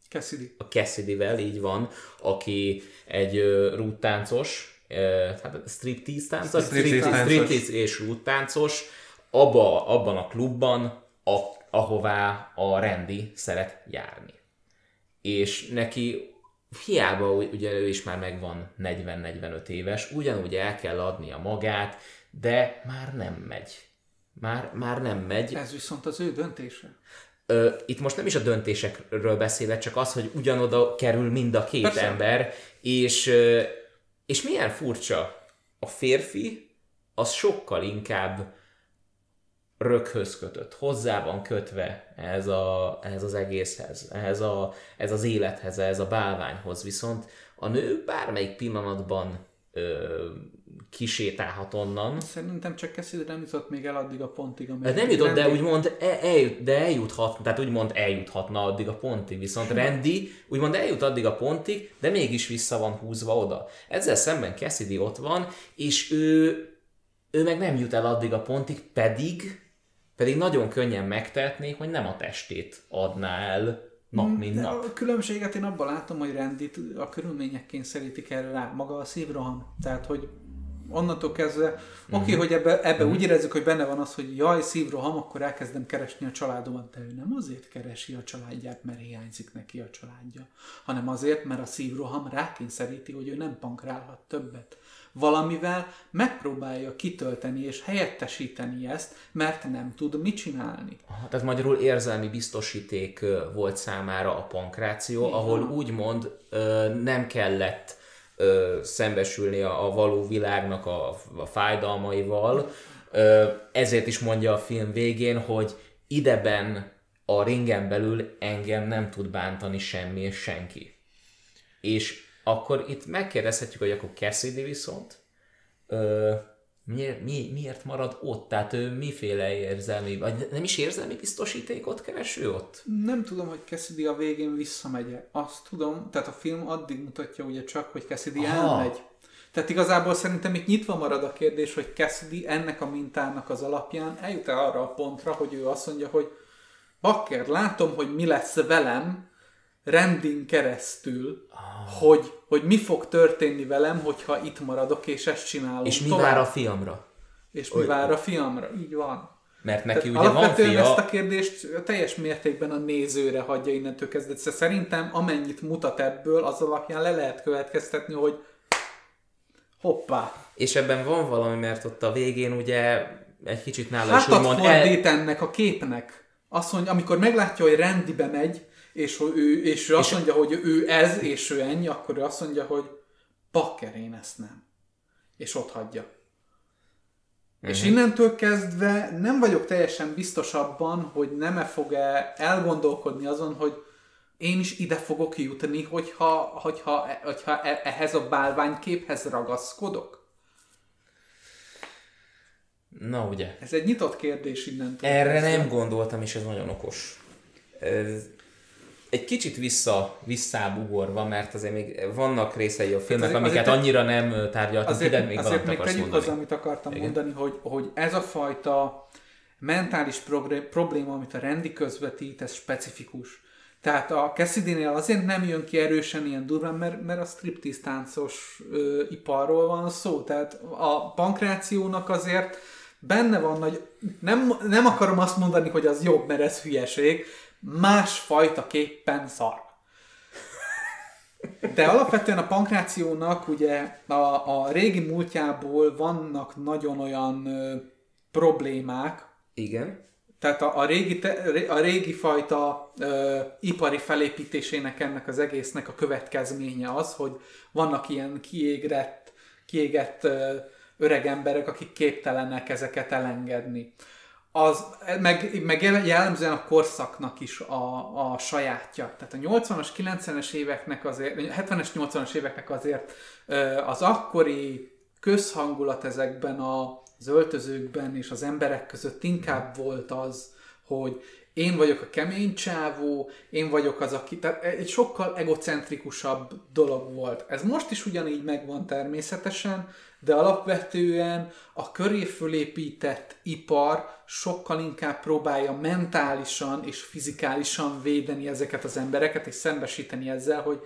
Cassidy. A Cassidy-vel, így van, aki egy uh, rúttáncos, uh, hát striptease táncos, striptease, striptease és rúttáncos, abba, abban a klubban, a, ahová a rendi szeret járni. És neki hiába ugye ő is már megvan 40-45 éves, ugyanúgy el kell adnia magát, de már nem megy. Már, már nem megy. Ez viszont az ő döntése. Ö, itt most nem is a döntésekről beszélek, csak az, hogy ugyanoda kerül mind a két Persze. ember, és, és milyen furcsa, a férfi az sokkal inkább röghöz kötött, hozzá van kötve ez, a, ez az egészhez, ehhez a, ez az élethez, ez a bálványhoz, viszont a nő bármelyik pillanatban ö, kisétálhat onnan. Szerintem csak Cassidy nem jutott még el addig a pontig, amíg... Nem jutott, de úgymond el, eljut, de eljuthat, tehát úgymond eljuthatna addig a pontig, viszont Randy úgymond eljut addig a pontig, de mégis vissza van húzva oda. Ezzel szemben Cassidy ott van, és ő, ő meg nem jut el addig a pontig, pedig pedig nagyon könnyen megtehetné, hogy nem a testét adná el nap, mm, mint nap. A különbséget én abban látom, hogy Rendit a körülmények kényszerítik erre rá, maga a szívroham. Tehát, hogy onnantól kezdve, oké, okay, hogy ebbe, ebbe mm-hmm. úgy érezzük, hogy benne van az, hogy jaj, szívroham, akkor elkezdem keresni a családomat, de ő nem azért keresi a családját, mert hiányzik neki a családja, hanem azért, mert a szívroham rákényszeríti, hogy ő nem pankrálhat többet. Valamivel megpróbálja kitölteni és helyettesíteni ezt, mert nem tud mit csinálni. Aha, tehát magyarul érzelmi biztosíték volt számára a pankráció, Igen. ahol úgymond nem kellett szembesülni a, a való világnak a, a fájdalmaival. Ezért is mondja a film végén, hogy ideben a ringen belül engem nem tud bántani semmi és senki. És akkor itt megkérdezhetjük, hogy akkor Cassidy viszont ö, miért, mi, miért marad ott? Tehát ő miféle érzelmi, vagy nem is érzelmi biztosítékot kereső ott? Nem tudom, hogy Cassidy a végén visszamegy Azt tudom, tehát a film addig mutatja ugye csak, hogy Cassidy Aha. elmegy. Tehát igazából szerintem itt nyitva marad a kérdés, hogy Cassidy ennek a mintának az alapján eljut-e arra a pontra, hogy ő azt mondja, hogy Bakker, látom, hogy mi lesz velem, rendin keresztül, ah. hogy, hogy mi fog történni velem, hogyha itt maradok, és ezt csinálom És mi tovább. vár a fiamra? És mi Oly. vár a fiamra? Így van. Mert neki Tehát ugye van fia... ezt a kérdést teljes mértékben a nézőre hagyja innentől kezdve. Szóval szerintem amennyit mutat ebből, az alapján le lehet következtetni, hogy hoppá. És ebben van valami, mert ott a végén ugye egy kicsit nála hát is úgymond... el... ennek a képnek. Azt mondja, amikor meglátja, hogy rendibe megy, és, hogy ő, és ő azt és mondja, hogy ő ez, és ő ennyi, akkor ő azt mondja, hogy bakker, én ezt nem. És ott hagyja. Uh-huh. És innentől kezdve nem vagyok teljesen biztos abban, hogy nem-e fog-e elgondolkodni azon, hogy én is ide fogok jutni, hogyha, hogyha, hogyha e, ehhez a bálványképhez ragaszkodok. Na ugye. Ez egy nyitott kérdés innentől. Erre nem gondoltam, és ez nagyon okos. Ez egy kicsit vissza, visszábugorva, mert azért még vannak részei a filmnek, azért- amiket azért- annyira nem tárgyaltunk azért, ide, még azért még tegyük hozzá, amit akartam Igen. mondani, hogy, hogy ez a fajta mentális probléma, amit a rendi közvetít, ez specifikus. Tehát a Cassidy-nél azért nem jön ki erősen ilyen durván, mert, mert a striptease táncos ö, iparról van szó. Tehát a pankrációnak azért benne van nagy... Nem, nem akarom azt mondani, hogy az jobb, mert ez hülyeség. Másfajta képpen szar. De alapvetően a pankrációnak ugye a, a régi múltjából vannak nagyon olyan ö, problémák, Igen. tehát a, a, régi, te, a régi fajta ö, ipari felépítésének ennek az egésznek a következménye az, hogy vannak ilyen kiégett, kiégett ö, öreg emberek, akik képtelenek ezeket elengedni. Az, meg, meg jellemzően a korszaknak is a, a sajátja. Tehát a 80-as, 90-es éveknek azért, 70-es, 80-as éveknek azért az akkori közhangulat ezekben a, öltözőkben és az emberek között inkább volt az, hogy én vagyok a kemény csávó, én vagyok az, aki... Tehát egy sokkal egocentrikusabb dolog volt. Ez most is ugyanígy megvan természetesen, de alapvetően a köré fölépített ipar sokkal inkább próbálja mentálisan és fizikálisan védeni ezeket az embereket, és szembesíteni ezzel, hogy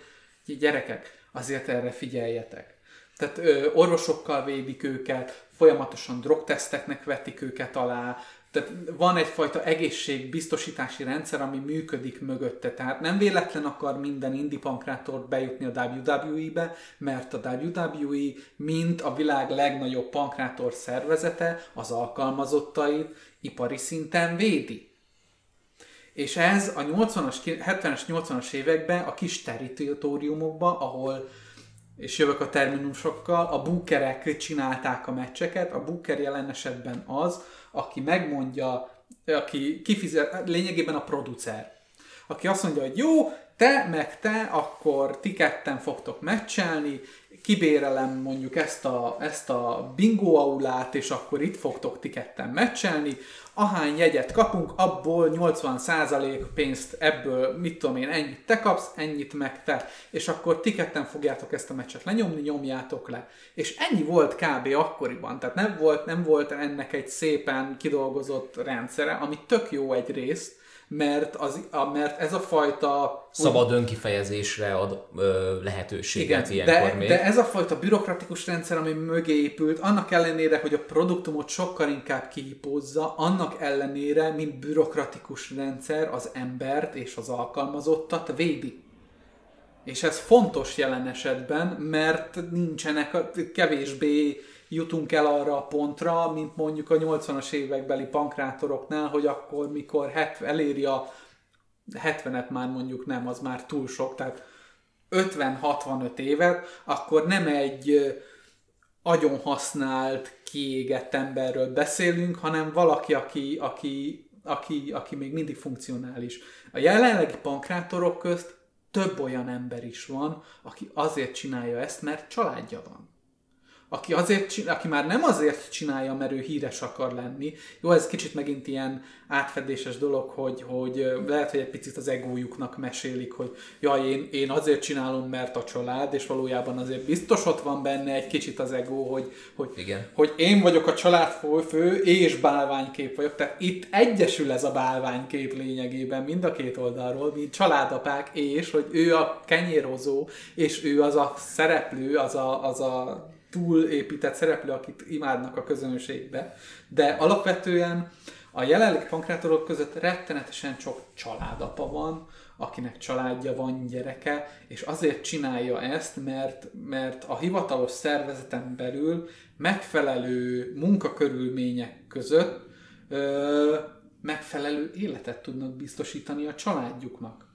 gyerekek, azért erre figyeljetek. Tehát ö, orvosokkal védik őket, folyamatosan drogteszteknek vetik őket alá, tehát van egyfajta egészségbiztosítási rendszer, ami működik mögötte. Tehát nem véletlen akar minden indie pankrátor bejutni a WWE-be, mert a WWE, mint a világ legnagyobb pankrátor szervezete, az alkalmazottait ipari szinten védi. És ez a 80-as, 70-es, 80-as években a kis territóriumokban, ahol és jövök a terminusokkal, a bookerek csinálták a meccseket, a booker jelen esetben az, aki megmondja, aki kifizet, lényegében a producer, aki azt mondja, hogy jó, te meg te, akkor ti ketten fogtok meccselni, kibérelem mondjuk ezt a, ezt a bingo aulát, és akkor itt fogtok ti ketten meccselni, ahány jegyet kapunk, abból 80% pénzt ebből, mit tudom én, ennyit te kapsz, ennyit meg te, és akkor ti ketten fogjátok ezt a meccset lenyomni, nyomjátok le. És ennyi volt kb. akkoriban, tehát nem volt, nem volt ennek egy szépen kidolgozott rendszere, ami tök jó egyrészt, mert, az, a, mert ez a fajta Szabad önkifejezésre ad ö, lehetőséget igen, ilyenkor de, még. de ez a fajta bürokratikus rendszer, ami mögé épült, annak ellenére, hogy a produktumot sokkal inkább kihipózza, annak ellenére, mint bürokratikus rendszer az embert és az alkalmazottat védi. És ez fontos jelen esetben, mert nincsenek, a- kevésbé jutunk el arra a pontra, mint mondjuk a 80-as évekbeli pankrátoroknál, hogy akkor, mikor het, eléri a 70-et már mondjuk nem, az már túl sok, tehát 50-65 évet, akkor nem egy agyon használt, kiégett emberről beszélünk, hanem valaki, aki, aki, aki, aki még mindig funkcionális. A jelenlegi pankrátorok közt több olyan ember is van, aki azért csinálja ezt, mert családja van aki, azért, aki már nem azért csinálja, mert ő híres akar lenni. Jó, ez kicsit megint ilyen átfedéses dolog, hogy, hogy lehet, hogy egy picit az egójuknak mesélik, hogy jaj, én, én azért csinálom, mert a család, és valójában azért biztos ott van benne egy kicsit az egó, hogy, hogy, Igen. hogy én vagyok a család fő, és bálványkép vagyok. Tehát itt egyesül ez a bálványkép lényegében mind a két oldalról, mint családapák, és hogy ő a kenyérozó, és ő az a szereplő, az a, az a túlépített szereplő, akit imádnak a közönségbe. De alapvetően a jelenlegi pankrátorok között rettenetesen sok családapa van, akinek családja van, gyereke, és azért csinálja ezt, mert, mert a hivatalos szervezeten belül megfelelő munkakörülmények között ö, megfelelő életet tudnak biztosítani a családjuknak.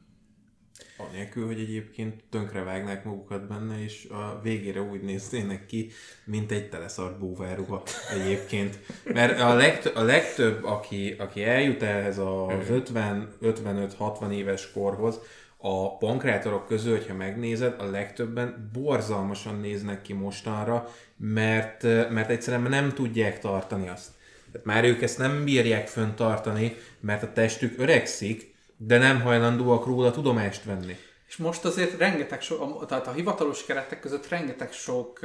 Anélkül, hogy egyébként tönkrevágnák magukat benne, és a végére úgy néznének ki, mint egy teleszart búváruha egyébként. Mert a, legtöbb, a legtöbb, aki, aki eljut ehhez az 50-55-60 éves korhoz, a pankrátorok közül, hogyha megnézed, a legtöbben borzalmasan néznek ki mostanra, mert, mert egyszerűen nem tudják tartani azt. Tehát már ők ezt nem bírják fönn tartani, mert a testük öregszik, de nem hajlandóak róla tudomást venni. És most azért rengeteg sok, tehát a hivatalos keretek között rengeteg sok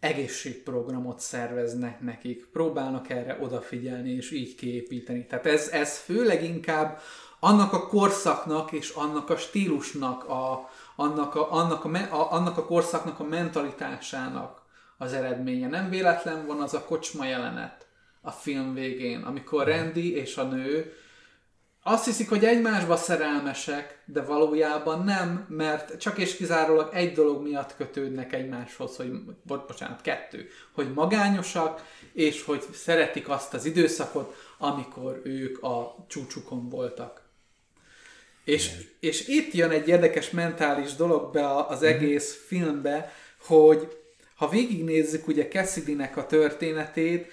egészségprogramot szerveznek nekik, próbálnak erre odafigyelni és így kiépíteni. Tehát ez, ez főleg inkább annak a korszaknak és annak a stílusnak, a, annak, a, annak, a, a, annak a korszaknak a mentalitásának az eredménye. Nem véletlen van az a kocsma jelenet a film végén, amikor Randy és a nő azt hiszik, hogy egymásba szerelmesek, de valójában nem, mert csak és kizárólag egy dolog miatt kötődnek egymáshoz, hogy, bocsánat, kettő, hogy magányosak, és hogy szeretik azt az időszakot, amikor ők a csúcsukon voltak. És, és itt jön egy érdekes mentális dolog be az egész filmbe, hogy ha végignézzük ugye Cassidy-nek a történetét,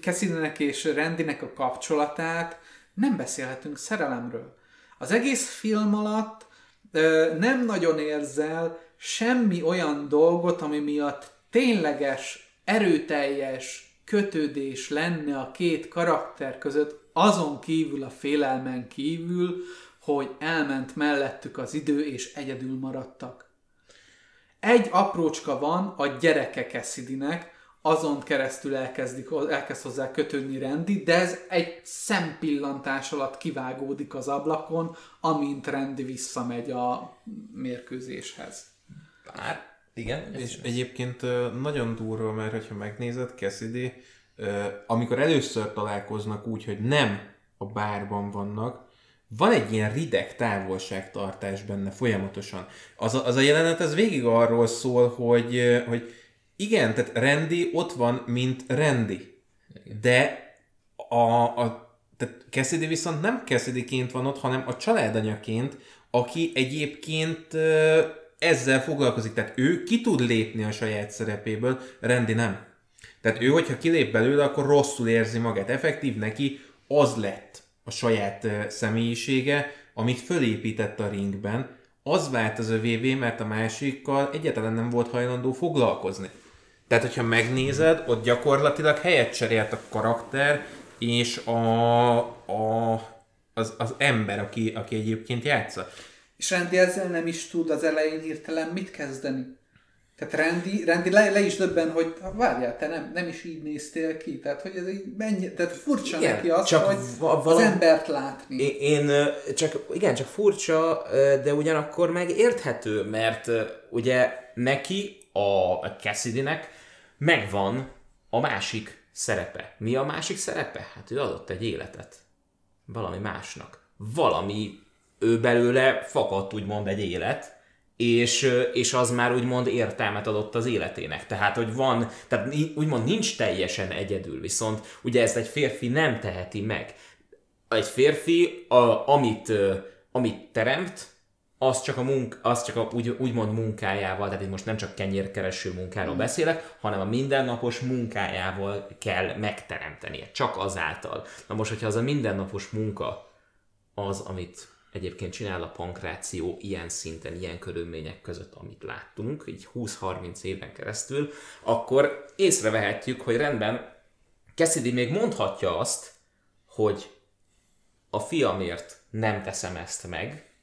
Cassidy-nek és Randynek a kapcsolatát, nem beszélhetünk szerelemről. Az egész film alatt ö, nem nagyon érzel semmi olyan dolgot, ami miatt tényleges, erőteljes kötődés lenne a két karakter között, azon kívül a félelmen kívül, hogy elment mellettük az idő, és egyedül maradtak. Egy aprócska van a gyereke Cassidynek, azon keresztül elkezdik, elkezd hozzá kötődni Rendi, de ez egy szempillantás alatt kivágódik az ablakon, amint Rendi visszamegy a mérkőzéshez. Bár, igen. És egyébként nagyon durva, mert hogyha megnézed, Cassidy, amikor először találkoznak úgy, hogy nem a bárban vannak, van egy ilyen rideg távolságtartás benne folyamatosan. Az a, az a jelenet, az végig arról szól, hogy, hogy igen, tehát Randy ott van, mint Randy. De a, a tehát Cassidy viszont nem Cassidyként van ott, hanem a családanyaként, aki egyébként ezzel foglalkozik. Tehát ő ki tud lépni a saját szerepéből, Randy nem. Tehát ő, hogyha kilép belőle, akkor rosszul érzi magát. Effektív neki az lett a saját személyisége, amit fölépített a ringben, az vált az övévé, mert a másikkal egyáltalán nem volt hajlandó foglalkozni. Tehát, hogyha megnézed, ott gyakorlatilag helyet cserélt a karakter, és a, a, az, az ember, aki, aki egyébként játsza. És Randy ezzel nem is tud az elején hirtelen mit kezdeni. Tehát Randy, Randy le, le is döbben, hogy várjál, te nem, nem is így néztél ki. Tehát, hogy ez így mennyi, tehát furcsa igen, neki az, csak hogy val- az embert látni. Én, én csak, igen, csak furcsa, de ugyanakkor meg érthető, mert ugye neki, a Cassidy-nek megvan a másik szerepe. Mi a másik szerepe? Hát ő adott egy életet. Valami másnak. Valami ő belőle fakadt úgymond egy élet, és, és az már úgymond értelmet adott az életének. Tehát, hogy van, tehát úgymond nincs teljesen egyedül, viszont ugye ezt egy férfi nem teheti meg. Egy férfi, a, amit, amit teremt, az csak a, munk, az csak a úgy, úgymond munkájával, tehát itt most nem csak kenyérkereső munkáról mm. beszélek, hanem a mindennapos munkájával kell megteremtenie, csak azáltal. Na most, hogyha az a mindennapos munka az, amit egyébként csinál a pankráció ilyen szinten, ilyen körülmények között, amit láttunk, így 20-30 éven keresztül, akkor észrevehetjük, hogy rendben Cassidy még mondhatja azt, hogy a fiamért nem teszem ezt meg,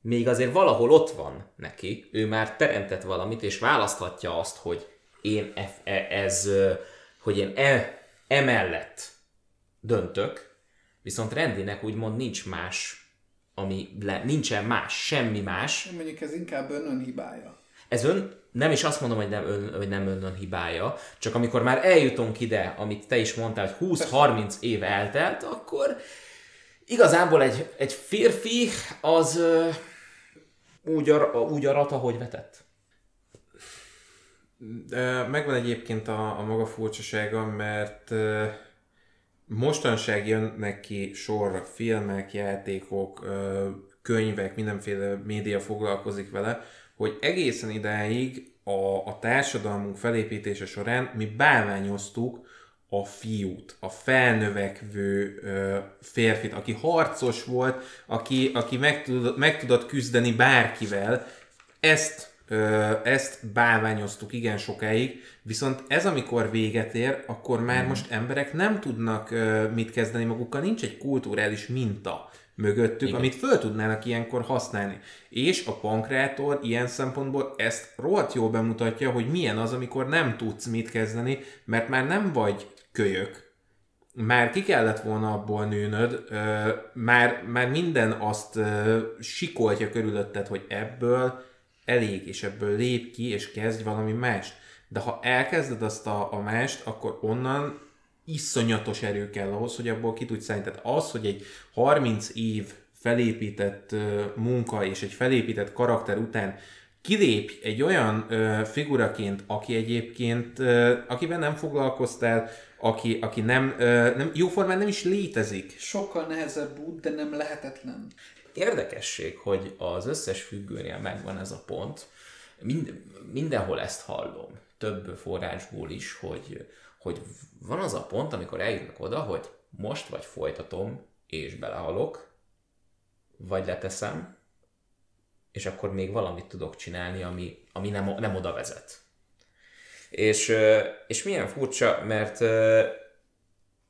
még azért valahol ott van neki, ő már teremtett valamit, és választhatja azt, hogy én e, e, ez, hogy én e, emellett döntök, viszont Rendinek úgymond nincs más, ami le, nincsen más, semmi más. Mondjuk ez inkább ön hibája. Ez ön, nem is azt mondom, hogy nem, ön, hogy nem ön hibája, csak amikor már eljutunk ide, amit te is mondtál, hogy 20-30 év eltelt, akkor igazából egy, egy férfi az úgy, ar, úgy arat, ahogy vetett. Megvan egyébként a, a maga furcsasága, mert mostanság jönnek ki sorra filmek, játékok, könyvek, mindenféle média foglalkozik vele, hogy egészen idáig a, a társadalmunk felépítése során mi bálványoztuk a fiút, a felnövekvő ö, férfit, aki harcos volt, aki, aki meg, tud, meg tudott küzdeni bárkivel, ezt ö, ezt bálványoztuk igen sokáig, viszont ez amikor véget ér, akkor már most emberek nem tudnak ö, mit kezdeni magukkal, nincs egy kulturális minta mögöttük, Igen. amit föl tudnának ilyenkor használni. És a pankrátor ilyen szempontból ezt rohadt jól bemutatja, hogy milyen az, amikor nem tudsz mit kezdeni, mert már nem vagy kölyök, már ki kellett volna abból nőnöd, már, már minden azt sikoltja körülötted, hogy ebből elég, és ebből lép ki, és kezdj valami mást. De ha elkezded azt a, a mást, akkor onnan iszonyatos erő kell ahhoz, hogy abból ki tudj szállni. Tehát az, hogy egy 30 év felépített munka és egy felépített karakter után kilép egy olyan ö, figuraként, aki egyébként, ö, akivel nem foglalkoztál, aki, aki nem, nem, jóformán nem is létezik. Sokkal nehezebb út, de nem lehetetlen. Érdekesség, hogy az összes függőnél megvan ez a pont. Mind, mindenhol ezt hallom, több forrásból is, hogy, hogy van az a pont, amikor eljutnak oda, hogy most vagy folytatom, és belehalok, vagy leteszem, és akkor még valamit tudok csinálni, ami, ami nem, nem oda vezet. És, és milyen furcsa, mert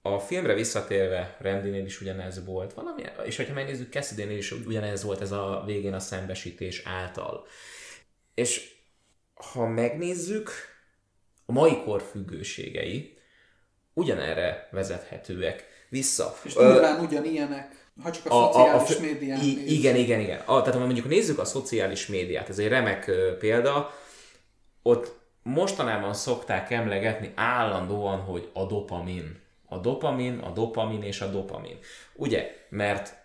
a filmre visszatérve Randinél is ugyanez volt valami, és hogyha megnézzük cassidy is ugyanez volt ez a végén a szembesítés által. És ha megnézzük, a mai kor függőségei ugyanerre vezethetőek vissza. És nyilván ugyanilyenek. Ha csak a, a szociális a, a, médiát i, Igen, igen, igen. A, tehát ha mondjuk nézzük a szociális médiát, ez egy remek uh, példa, ott mostanában szokták emlegetni állandóan, hogy a dopamin. A dopamin, a dopamin és a dopamin. Ugye, mert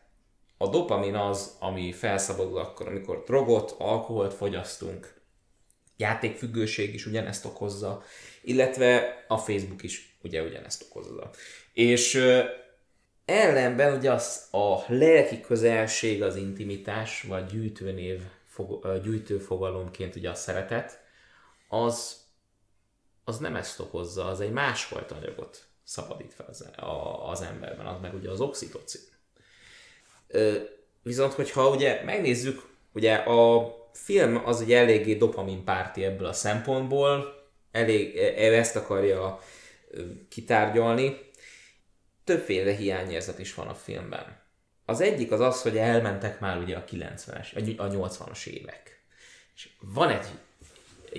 a dopamin az, ami felszabadul akkor, amikor drogot, alkoholt fogyasztunk. Játékfüggőség is ugyanezt okozza, illetve a Facebook is ugye ugyanezt okozza. És ellenben ugye az a lelki közelség, az intimitás, vagy gyűjtőnév, gyűjtőfogalomként ugye a szeretet, az, az nem ezt okozza, az egy másfajta anyagot szabadít fel az, a, az emberben, az meg ugye az oxitocin. Viszont, hogyha ugye megnézzük, ugye a film az egy eléggé dopamin párti ebből a szempontból, elég, e, ezt akarja kitárgyalni. Többféle hiányérzet is van a filmben. Az egyik az az, hogy elmentek már ugye a 90-es, a 80-as évek. És van egy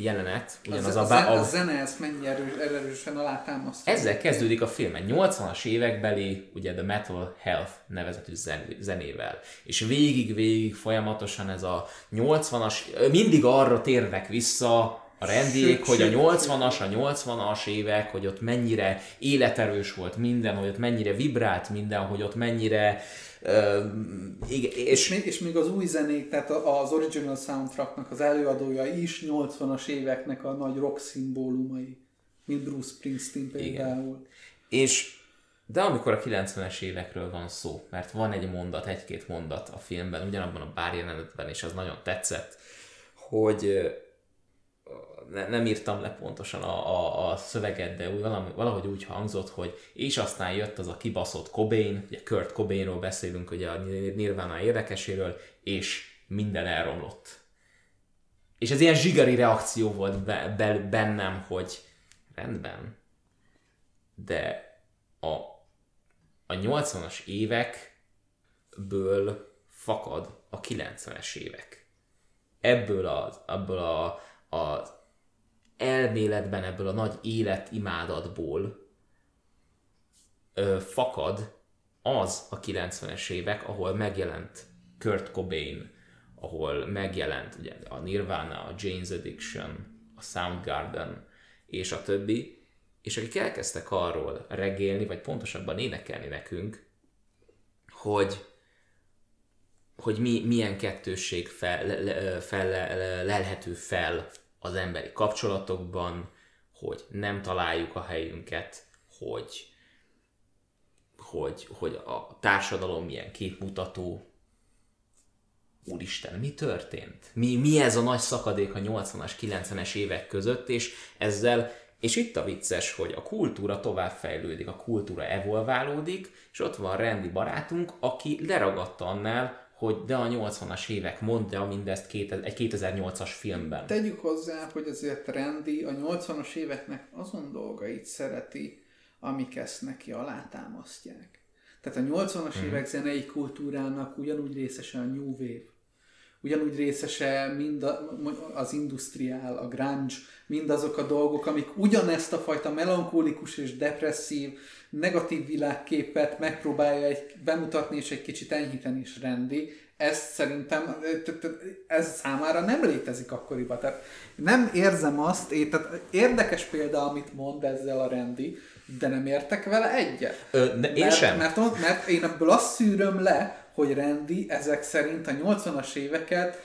jelenet, ugyanaz a, a, a, a, zene ezt mennyi erős, erősen alátámasztja. Ezzel kezdődik a film, egy 80-as évekbeli, ugye The Metal Health nevezetű zen, zenével. És végig-végig folyamatosan ez a 80-as, mindig arra térnek vissza, a rendiék, hogy a 80-as, a 80-as évek, hogy ott mennyire életerős volt minden, hogy ott mennyire vibrált minden, hogy ott mennyire igen, és, és, még, és még az új zenék, tehát az original soundtracknak az előadója is 80-as éveknek a nagy rock szimbólumai, mint Bruce Springsteen például. Igen. És de amikor a 90-es évekről van szó, mert van egy mondat, egy-két mondat a filmben, ugyanabban a bár jelenetben, és az nagyon tetszett, hogy ne, nem írtam le pontosan a, a, a szöveget, de úgy, valami, valahogy úgy hangzott, hogy és aztán jött az a kibaszott Cobain, ugye Kurt Cobainról beszélünk, ugye a Nirvana érdekeséről, és minden elromlott. És ez ilyen zsigari reakció volt be, be, bennem, hogy rendben, de a, a 80-as évekből fakad a 90-es évek. Ebből az, ebből a, a elméletben ebből a nagy életimádatból ö, fakad az a 90-es évek, ahol megjelent Kurt Cobain, ahol megjelent ugye, a Nirvana, a Jane's Addiction, a Soundgarden és a többi, és akik elkezdtek arról regélni, vagy pontosabban énekelni nekünk, hogy hogy mi, milyen kettősség fel, le, fel, lelhető fel az emberi kapcsolatokban, hogy nem találjuk a helyünket, hogy, hogy, hogy a társadalom milyen képmutató. Úristen, mi történt? Mi, mi ez a nagy szakadék a 80-as, 90-es évek között, és ezzel és itt a vicces, hogy a kultúra tovább fejlődik, a kultúra evolválódik, és ott van Rendi barátunk, aki leragadt annál, hogy de a 80-as évek mondja mindezt két, egy 2008-as filmben. Tegyük hozzá, hogy azért Randy a 80-as éveknek azon dolgait szereti, amik ezt neki alátámasztják. Tehát a 80-as mm. évek zenei kultúrának ugyanúgy részese a New Wave, ugyanúgy részese mind a, az industriál, a grunge, mindazok a dolgok, amik ugyanezt a fajta melankólikus és depresszív, negatív világképet megpróbálja egy, bemutatni és egy kicsit enyhíteni is rendi. Ez szerintem, ez számára nem létezik akkoriban. Tehát nem érzem azt, tehát érdekes példa, amit mond ezzel a rendi, de nem értek vele egyet. Ö, ne, én mert, sem. Mert, mert, mert én ebből azt szűröm le, hogy Randy ezek szerint a 80-as éveket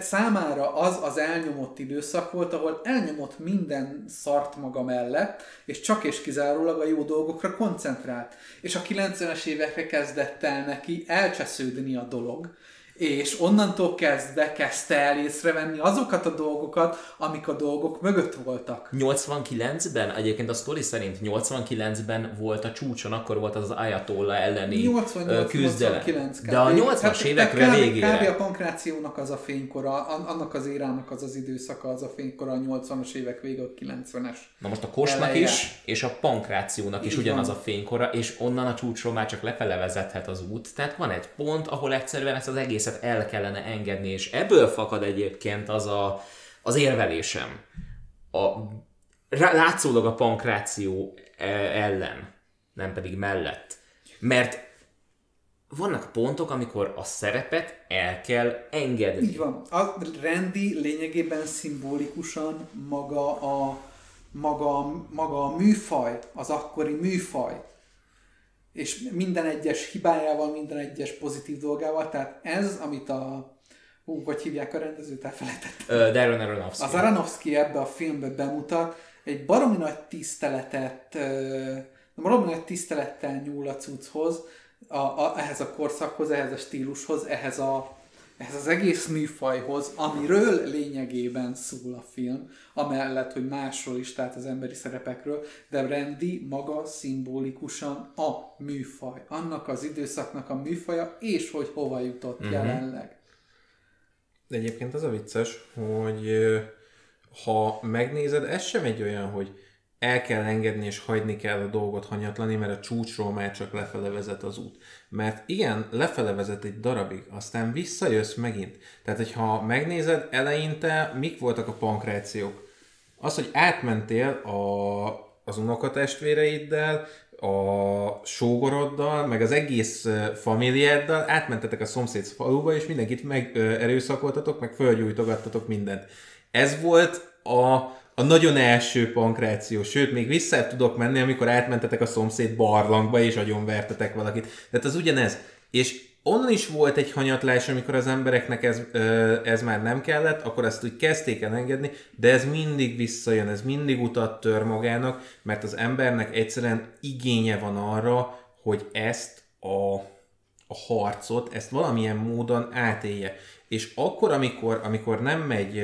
számára az az elnyomott időszak volt, ahol elnyomott minden szart maga mellett, és csak és kizárólag a jó dolgokra koncentrált. És a 90-es évekre kezdett el neki elcsesződni a dolog, és onnantól kezdve kezdte el észrevenni azokat a dolgokat, amik a dolgok mögött voltak. 89-ben, egyébként a sztori szerint 89-ben volt a csúcson, akkor volt az Ayatollah elleni 88, küzdelem. 89, De a 80-as hát, évekre végére. Kb. a pankrációnak az a fénykora, annak az érának az az időszaka, az a fénykora a 80-as évek vége, a 90-es. Na most a kosnak eleje. is, és a pankrációnak is Így ugyanaz van. a fénykora, és onnan a csúcsról már csak lefele vezethet az út. Tehát van egy pont, ahol egyszerűen ezt az egész egészet el kellene engedni, és ebből fakad egyébként az a, az érvelésem. A, látszólag a pankráció e, ellen, nem pedig mellett. Mert vannak pontok, amikor a szerepet el kell engedni. Így van. A rendi lényegében szimbolikusan maga a, maga, maga a műfaj, az akkori műfaj és minden egyes hibájával, minden egyes pozitív dolgával, tehát ez, amit a Hú, hogy hívják a rendezőt, elfelejtettem. Darren Aronofsky. Az Aronofsky ebbe a filmbe bemutat, egy baromi nagy tiszteletet, baromi nagy tisztelettel nyúl a cucchoz, a, a, ehhez a korszakhoz, ehhez a stílushoz, ehhez a ehhez az egész műfajhoz, amiről lényegében szól a film, amellett, hogy másról is, tehát az emberi szerepekről, de Randy maga szimbolikusan a műfaj, annak az időszaknak a műfaja, és hogy hova jutott uh-huh. jelenleg. De egyébként az a vicces, hogy ha megnézed, ez sem egy olyan, hogy el kell engedni és hagyni kell a dolgot hanyatlani, mert a csúcsról már csak lefele vezet az út. Mert igen, lefele vezet egy darabig, aztán visszajössz megint. Tehát, hogyha megnézed, eleinte mik voltak a pankrációk? Az, hogy átmentél a, az unokatestvéreiddel, a sógoroddal, meg az egész familiáddal, átmentetek a szomszéd faluba, és mindenkit megerőszakoltatok, meg fölgyújtogattatok mindent. Ez volt a a nagyon első pankráció, sőt, még vissza tudok menni, amikor átmentetek a szomszéd barlangba, és agyonvertetek valakit. Tehát az ugyanez. És onnan is volt egy hanyatlás, amikor az embereknek ez, ez már nem kellett, akkor ezt úgy kezdték el engedni, de ez mindig visszajön, ez mindig utat tör magának, mert az embernek egyszerűen igénye van arra, hogy ezt a, a harcot, ezt valamilyen módon átélje. És akkor, amikor, amikor nem megy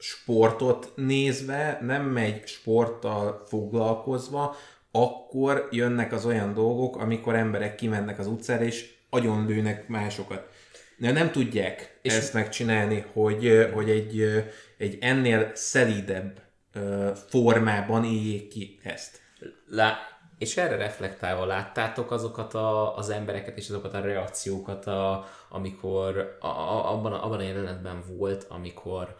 sportot nézve, nem megy sporttal foglalkozva, akkor jönnek az olyan dolgok, amikor emberek kimennek az utcára, és agyonlőnek másokat. De nem tudják és ezt megcsinálni, hogy, hogy egy, egy ennél szelídebb formában éljék ki ezt. Lá, és erre reflektálva láttátok azokat a, az embereket és azokat a reakciókat, a, amikor a, a, abban, a, abban a jelenetben volt, amikor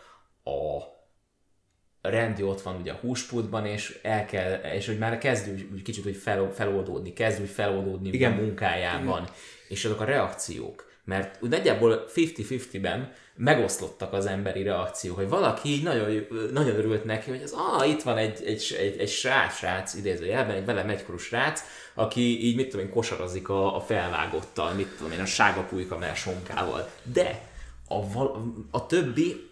a rendi ott van ugye a húspultban, és el kell, és hogy már kezd úgy, úgy kicsit hogy fel, feloldódni, kezd úgy feloldódni Igen. a munkájában, Igen. és azok a reakciók, mert úgy nagyjából 50-50-ben megoszlottak az emberi reakció, hogy valaki nagyon, nagyon örült neki, hogy az, ah, itt van egy, egy, egy, egy srác, srác idézőjelben, egy velem egykorú srác, aki így, mit tudom én, kosarazik a, a felvágottal, mit tudom én, a sárga pulyka sonkával. De a, a többi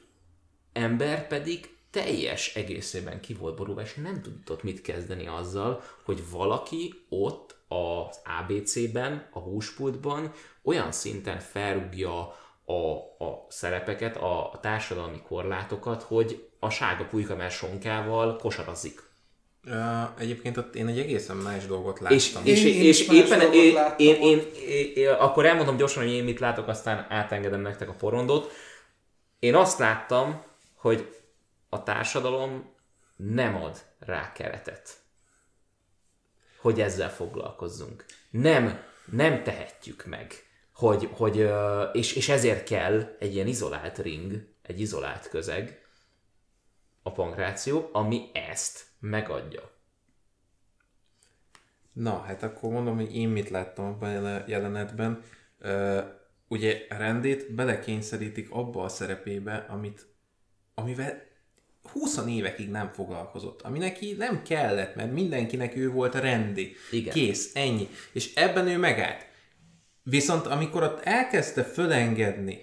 ember pedig teljes egészében ki volt borulva, és nem tudott mit kezdeni azzal, hogy valaki ott az ABC-ben, a húspultban olyan szinten felrúgja a, a szerepeket, a, a társadalmi korlátokat, hogy a sárga pulykamás sonkával kosarazik. Uh, egyébként ott én egy egészen más dolgot láttam. És, és, Én- én és éppen dolgot én, én, én, én, én, akkor elmondom gyorsan, hogy én mit látok, aztán átengedem nektek a porondot. Én azt láttam, hogy a társadalom nem ad rá keretet, hogy ezzel foglalkozzunk. Nem, nem tehetjük meg, hogy, hogy és, és ezért kell egy ilyen izolált ring, egy izolált közeg, a pankráció, ami ezt megadja. Na, hát akkor mondom, hogy én mit láttam abban a jelenetben. Ugye Rendét belekényszerítik abba a szerepébe, amit, amivel 20 évekig nem foglalkozott, ami neki nem kellett, mert mindenkinek ő volt a rendi. Igen. Kész, ennyi. És ebben ő megállt. Viszont amikor ott elkezdte fölengedni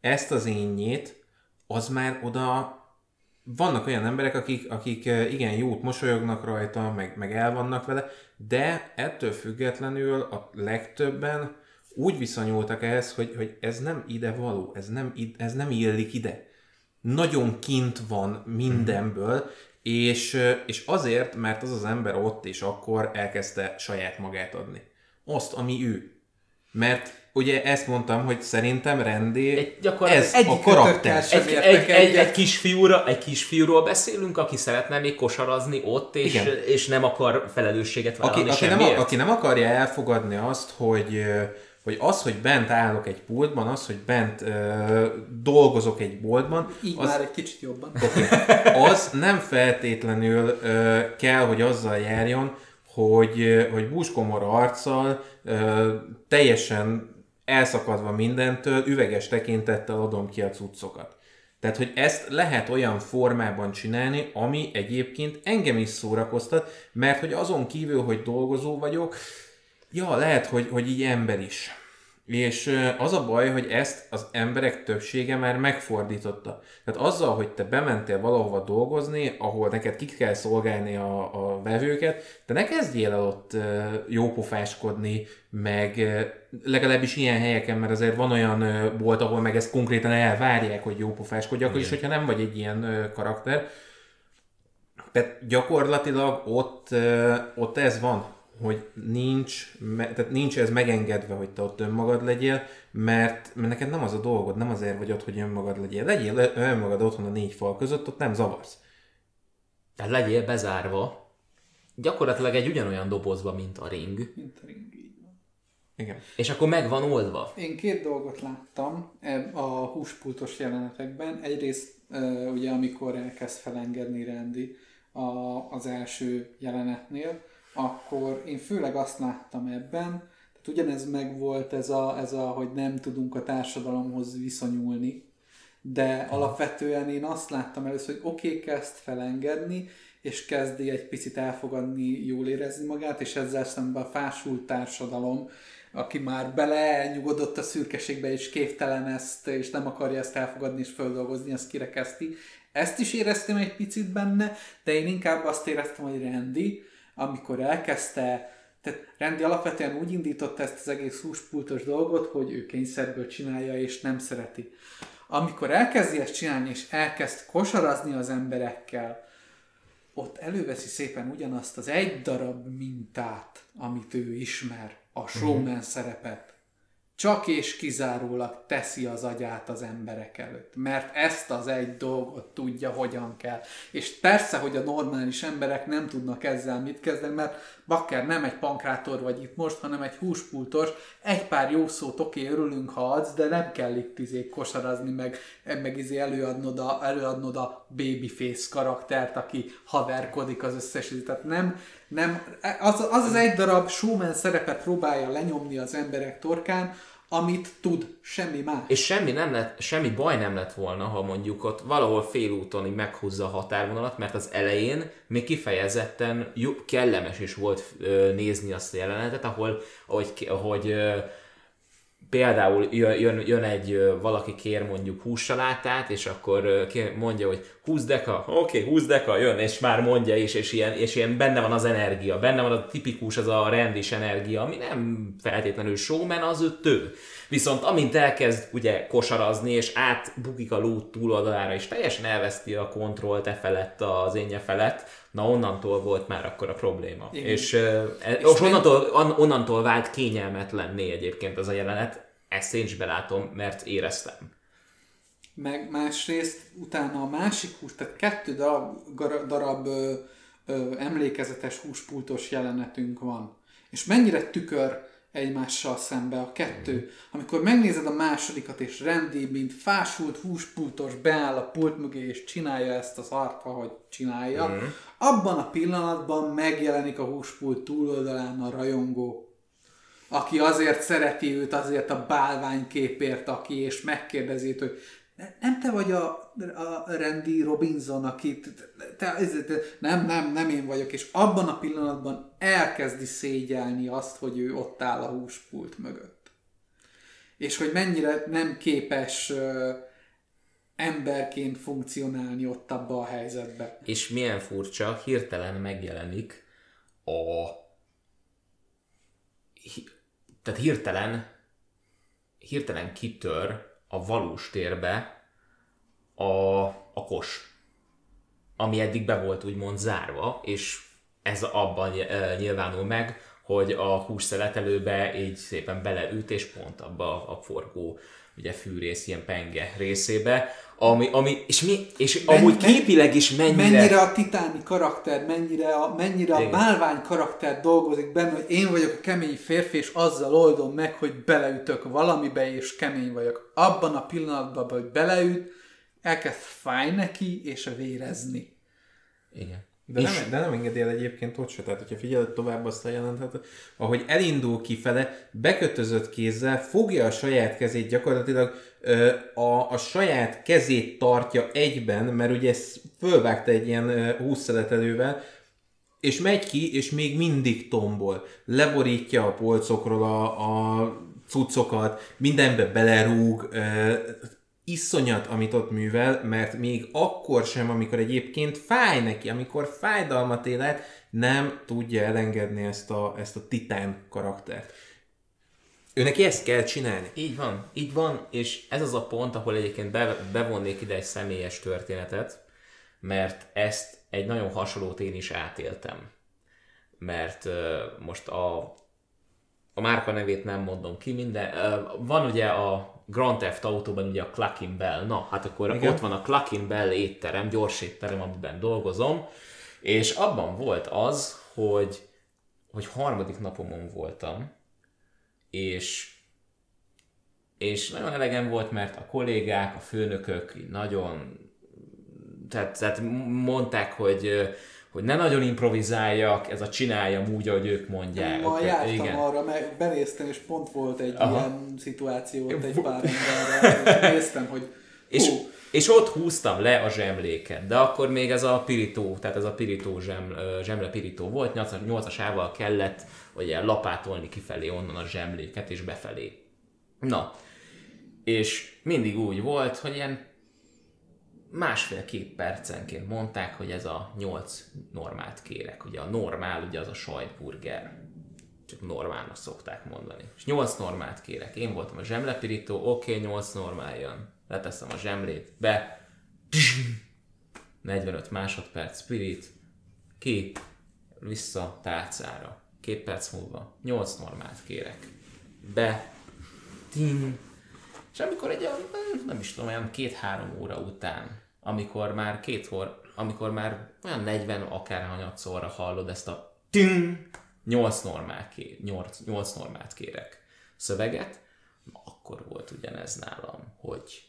ezt az énnyét, az már oda vannak olyan emberek, akik, akik igen, jót mosolyognak rajta, meg, meg el vannak vele, de ettől függetlenül a legtöbben úgy viszonyultak ehhez, hogy, hogy ez nem ide való, ez nem, ez nem illik ide. Nagyon kint van mindenből, és, eh, és azért, mert az az ember ott és akkor elkezdte saját magát adni. Azt, ami ő. Mert ugye ezt mondtam, hogy szerintem Rendé Egy- ez egyik a karakter. Egy, egy, egy, egy, kisfiúra, egy kisfiúról beszélünk, aki szeretne még kosarazni ott, és, Igen. és nem akar felelősséget aki, vállalni aki, nem, semmiért. aki nem akarja elfogadni azt, hogy, ö, hogy az, hogy bent állok egy pultban, az, hogy bent ö, dolgozok egy boltban, Így az, már egy kicsit jobban. az nem feltétlenül ö, kell, hogy azzal járjon, hogy, hogy búskomor arccal, ö, teljesen elszakadva mindentől, üveges tekintettel adom ki a cuccokat. Tehát, hogy ezt lehet olyan formában csinálni, ami egyébként engem is szórakoztat, mert hogy azon kívül, hogy dolgozó vagyok, ja, lehet, hogy, hogy így ember is. És az a baj, hogy ezt az emberek többsége már megfordította. Tehát azzal, hogy te bementél valahova dolgozni, ahol neked ki kell szolgálni a, a vevőket, te ne kezdjél el ott jópofáskodni, meg legalábbis ilyen helyeken, mert azért van olyan bolt, ahol meg ezt konkrétan elvárják, hogy jópofáskodj, akkor is, hogyha nem vagy egy ilyen karakter. Tehát gyakorlatilag ott, ott ez van, hogy nincs, me- tehát nincs ez megengedve, hogy te ott önmagad legyél, mert, mert neked nem az a dolgod, nem azért vagy ott, hogy önmagad legyél. Legyél önmagad otthon a négy fal között, ott nem zavarsz. Tehát legyél bezárva, gyakorlatilag egy ugyanolyan dobozba, mint a ring, Mint a ring, így van. Igen. és akkor meg van oldva. Én két dolgot láttam a húspultos jelenetekben. Egyrészt ugye amikor elkezd felengedni Randy a, az első jelenetnél, akkor én főleg azt láttam ebben, tehát ugyanez megvolt ez a, ez a, hogy nem tudunk a társadalomhoz viszonyulni, de alapvetően én azt láttam először, hogy oké, okay, kezd felengedni, és kezdi egy picit elfogadni, jól érezni magát, és ezzel szemben a fásult társadalom, aki már belenyugodott a szürkeségbe, és képtelen ezt, és nem akarja ezt elfogadni és földolgozni, ezt kirekezti. Ezt is éreztem egy picit benne, de én inkább azt éreztem, hogy Randy, amikor elkezdte tehát Randy alapvetően úgy indította ezt az egész húspultos dolgot, hogy ő kényszerből csinálja, és nem szereti. Amikor elkezdi ezt csinálni, és elkezd kosarazni az emberekkel, ott előveszi szépen ugyanazt az egy darab mintát, amit ő ismer, a showman szerepet. Csak és kizárólag teszi az agyát az emberek előtt, mert ezt az egy dolgot tudja, hogyan kell. És persze, hogy a normális emberek nem tudnak ezzel mit kezdeni, mert bakker nem egy pankrátor vagy itt most, hanem egy húspultos, egy pár jó szót oké, örülünk, ha adsz, de nem kell itt izé kosarazni, meg, meg izé előadnod a, előadnod a babyface karaktert, aki haverkodik az összes, tehát nem, nem az, az az egy darab showman szerepet próbálja lenyomni az emberek torkán, amit tud, semmi más. És semmi, nem lett, semmi baj nem lett volna, ha mondjuk ott valahol félúton így meghúzza a határvonalat, mert az elején még kifejezetten jó, kellemes is volt ö, nézni azt a jelenetet, ahol ahogy, ahogy ö, például jön, jön, jön egy valaki kér mondjuk hússalátát, és akkor mondja, hogy 20 deka, oké, okay, 20 deka, jön, és már mondja is, és ilyen, és ilyen benne van az energia, benne van a tipikus, az a rendis energia, ami nem feltétlenül showman, az ő tő. Viszont amint elkezd ugye kosarazni, és átbukik a ló túloldalára, és teljesen elveszti a kontrollt e felett, az énje felett, Na onnantól volt már akkor a probléma. Igen. És, uh, és És nem- onnantól, on, onnantól vált kényelmetlenné egyébként ez a jelenet. Ezt én is belátom, mert éreztem. Meg másrészt utána a másik hús, tehát kettő darab, darab ö, ö, emlékezetes húspultos jelenetünk van. És mennyire tükör egymással szembe a kettő. Amikor megnézed a másodikat, és Randy, mint fásult húspultos beáll a pult mögé, és csinálja ezt az art, ahogy csinálja, mm. abban a pillanatban megjelenik a húspult túloldalán a rajongó aki azért szereti őt, azért a bálványképért, aki, és megkérdezi hogy "Ne- nem te vagy a, a Randy Robinson, akit te, te, te, nem, nem, nem én vagyok, és abban a pillanatban elkezdi szégyelni azt, hogy ő ott áll a húspult mögött. És hogy mennyire nem képes ö, emberként funkcionálni ott abba a helyzetbe. És milyen furcsa, hirtelen megjelenik a... Tehát hirtelen hirtelen kitör a valós térbe a, a kos, ami eddig be volt úgymond zárva, és ez abban eh, nyilvánul meg, hogy a hússzeletelőbe így szépen beleüt, és pont abba a forgó ugye fűrész, ilyen penge részébe, ami, ami és, mi, és Men- amúgy képileg is mennyire... mennyire a titáni karakter, mennyire a, mennyire a bálvány karakter dolgozik benne, hogy én vagyok a kemény férfi, és azzal oldom meg, hogy beleütök valamibe, és kemény vagyok. Abban a pillanatban, hogy beleüt, elkezd fáj neki, és vérezni. Igen. De És- nem, de nem engedi el egyébként ott se. Tehát, hogyha figyeled tovább azt a jelentet, ahogy elindul kifele, bekötözött kézzel, fogja a saját kezét gyakorlatilag, ö, a, a saját kezét tartja egyben, mert ugye ezt fölvágta egy ilyen húszszeletelővel, és megy ki, és még mindig tombol. Leborítja a polcokról a, a cuccokat, mindenbe belerúg, ö, iszonyat, amit ott művel, mert még akkor sem, amikor egyébként fáj neki, amikor fájdalmat élet, nem tudja elengedni ezt a, ezt a titán karaktert. Ő neki ezt kell csinálni. Így van, így van, és ez az a pont, ahol egyébként be, bevonnék ide egy személyes történetet, mert ezt egy nagyon hasonlót én is átéltem. Mert uh, most a, a márka nevét nem mondom ki, minden, uh, van ugye a Grand Theft Autóban ugye a Cluckin Bell, na hát akkor Igen. Ott van a Cluckin Bell étterem, gyors étterem, amiben dolgozom, és abban volt az, hogy, hogy harmadik napomon voltam, és és nagyon elegem volt, mert a kollégák, a főnökök nagyon, tehát, tehát mondták, hogy, hogy ne nagyon improvizáljak, ez a csináljam úgy, ahogy ők mondják. Ma jártam Igen. arra, meg benéztem, és pont volt egy Aha. ilyen szituáció ott egy pár emberrel, és néztem, hogy És, hú, és ott húztam le a zsemléket, de akkor még ez a pirító, tehát ez a pirító zsem, zsemle pirító volt, 8-as ával kellett ugye lapátolni kifelé onnan a zsemléket és befelé. Na, és mindig úgy volt, hogy ilyen másfél-két percenként mondták, hogy ez a nyolc normát kérek. Ugye a normál, ugye az a sajtburger. Csak normálnak szokták mondani. És nyolc normát kérek. Én voltam a zsemlepirító, oké, okay, nyolc normál jön. Leteszem a zsemlét, be. 45 másodperc, spirit, ki, vissza tálcára. Két perc múlva, 8 normát kérek. Be, tin, és amikor egy olyan, nem is tudom, olyan két-három óra után, amikor már két hor, amikor már olyan 40 akárhanyatszorra hallod ezt a ting, 8 normát, ké, 8, 8 normát kérek szöveget, na, akkor volt ugyanez nálam, hogy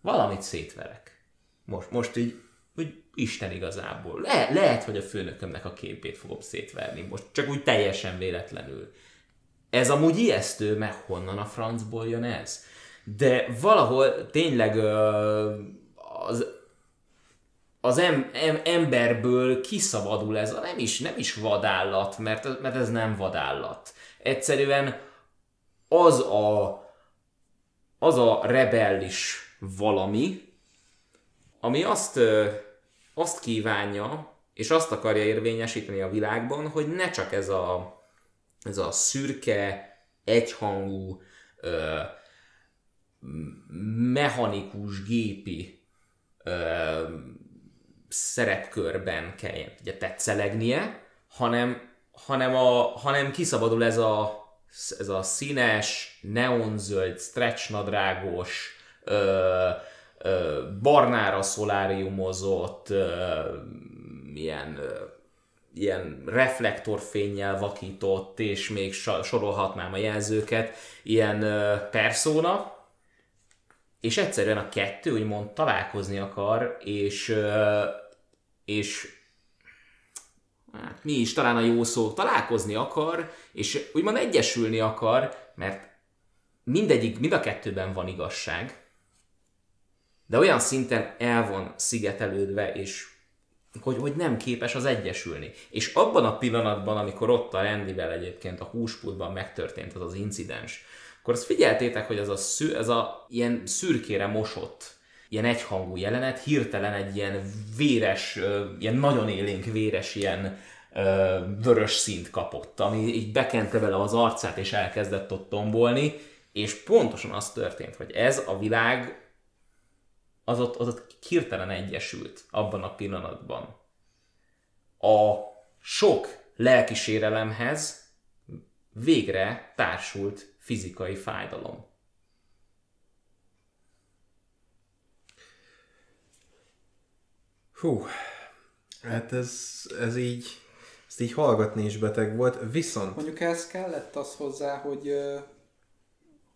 valamit szétverek. Most, most így, úgy Isten igazából. Le, lehet, hogy a főnökömnek a képét fogom szétverni, most csak úgy teljesen véletlenül. Ez amúgy ijesztő, mert honnan a francból jön ez? De valahol tényleg az, az em, em, emberből kiszabadul ez, a nem is, nem is vadállat, mert, mert ez nem vadállat. Egyszerűen az a, az a rebellis valami, ami azt, azt kívánja, és azt akarja érvényesíteni a világban, hogy ne csak ez a, ez a szürke, egyhangú, mechanikus, gépi ö, szerepkörben kelljen ugye tetszelegnie, hanem, hanem, a, hanem kiszabadul ez a, ez a színes, neonzöld, stretch nadrágos, ö, ö, barnára szoláriumozott, ö, ilyen, ö, ilyen reflektorfényjel vakított, és még sorolhatnám a jelzőket, ilyen ö, persona, és egyszerűen a kettő úgymond találkozni akar, és, és hát mi is talán a jó szó, találkozni akar, és úgymond egyesülni akar, mert mindegyik, mind a kettőben van igazság, de olyan szinten el van szigetelődve, és hogy, hogy nem képes az egyesülni. És abban a pillanatban, amikor ott a Randyvel egyébként a húspultban megtörtént az az incidens, akkor azt figyeltétek, hogy az a, szű, ez a ilyen szürkére mosott, ilyen egyhangú jelenet hirtelen egy ilyen véres, ilyen nagyon élénk véres ilyen vörös szint kapott, ami így bekente vele az arcát, és elkezdett ott tombolni, és pontosan az történt, hogy ez a világ az ott, az ott hirtelen egyesült abban a pillanatban. A sok lelkisérelemhez végre társult fizikai fájdalom. Hú, hát ez, ez így, ezt így hallgatni is beteg volt, viszont... Mondjuk ez kellett az hozzá, hogy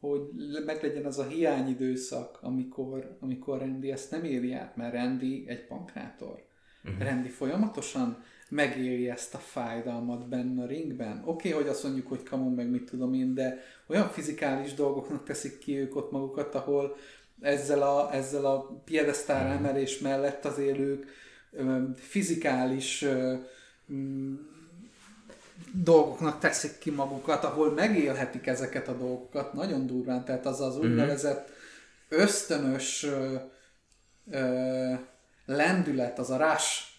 hogy meglegyen az a hiányidőszak, amikor, amikor Randy ezt nem éli át, mert Randy egy pankrátor. Uh-huh. Randy folyamatosan megéli ezt a fájdalmat benne a ringben. Oké, okay, hogy azt mondjuk, hogy kamu meg mit tudom én, de olyan fizikális dolgoknak teszik ki ők ott magukat, ahol ezzel a, ezzel a piedesztár mhm. emelés mellett az élők fizikális dolgoknak teszik ki magukat, ahol megélhetik ezeket a dolgokat nagyon durván, tehát az az mhm. úgynevezett ösztönös ö, ö, lendület, az a rás,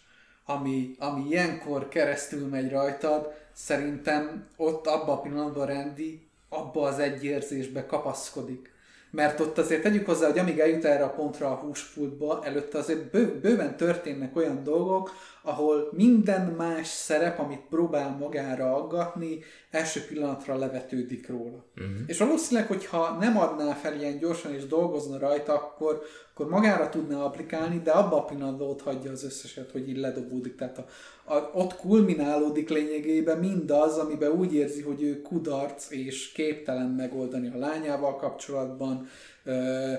ami, ami ilyenkor keresztül megy rajtad, szerintem ott abban a pillanatban rendi, abba az egy érzésbe kapaszkodik. Mert ott azért tegyük hozzá, hogy amíg eljut erre a pontra a húsfultba, előtte azért bő, bőven történnek olyan dolgok, ahol minden más szerep, amit próbál magára aggatni, első pillanatra levetődik róla. Uh-huh. És valószínűleg, hogyha nem adná fel ilyen gyorsan és dolgozna rajta, akkor, akkor magára tudná applikálni, de abban a pillanatban ott hagyja az összeset, hogy így ledobódik. Tehát a, a, ott kulminálódik lényegében mindaz, amiben úgy érzi, hogy ő kudarc és képtelen megoldani a lányával kapcsolatban, ö,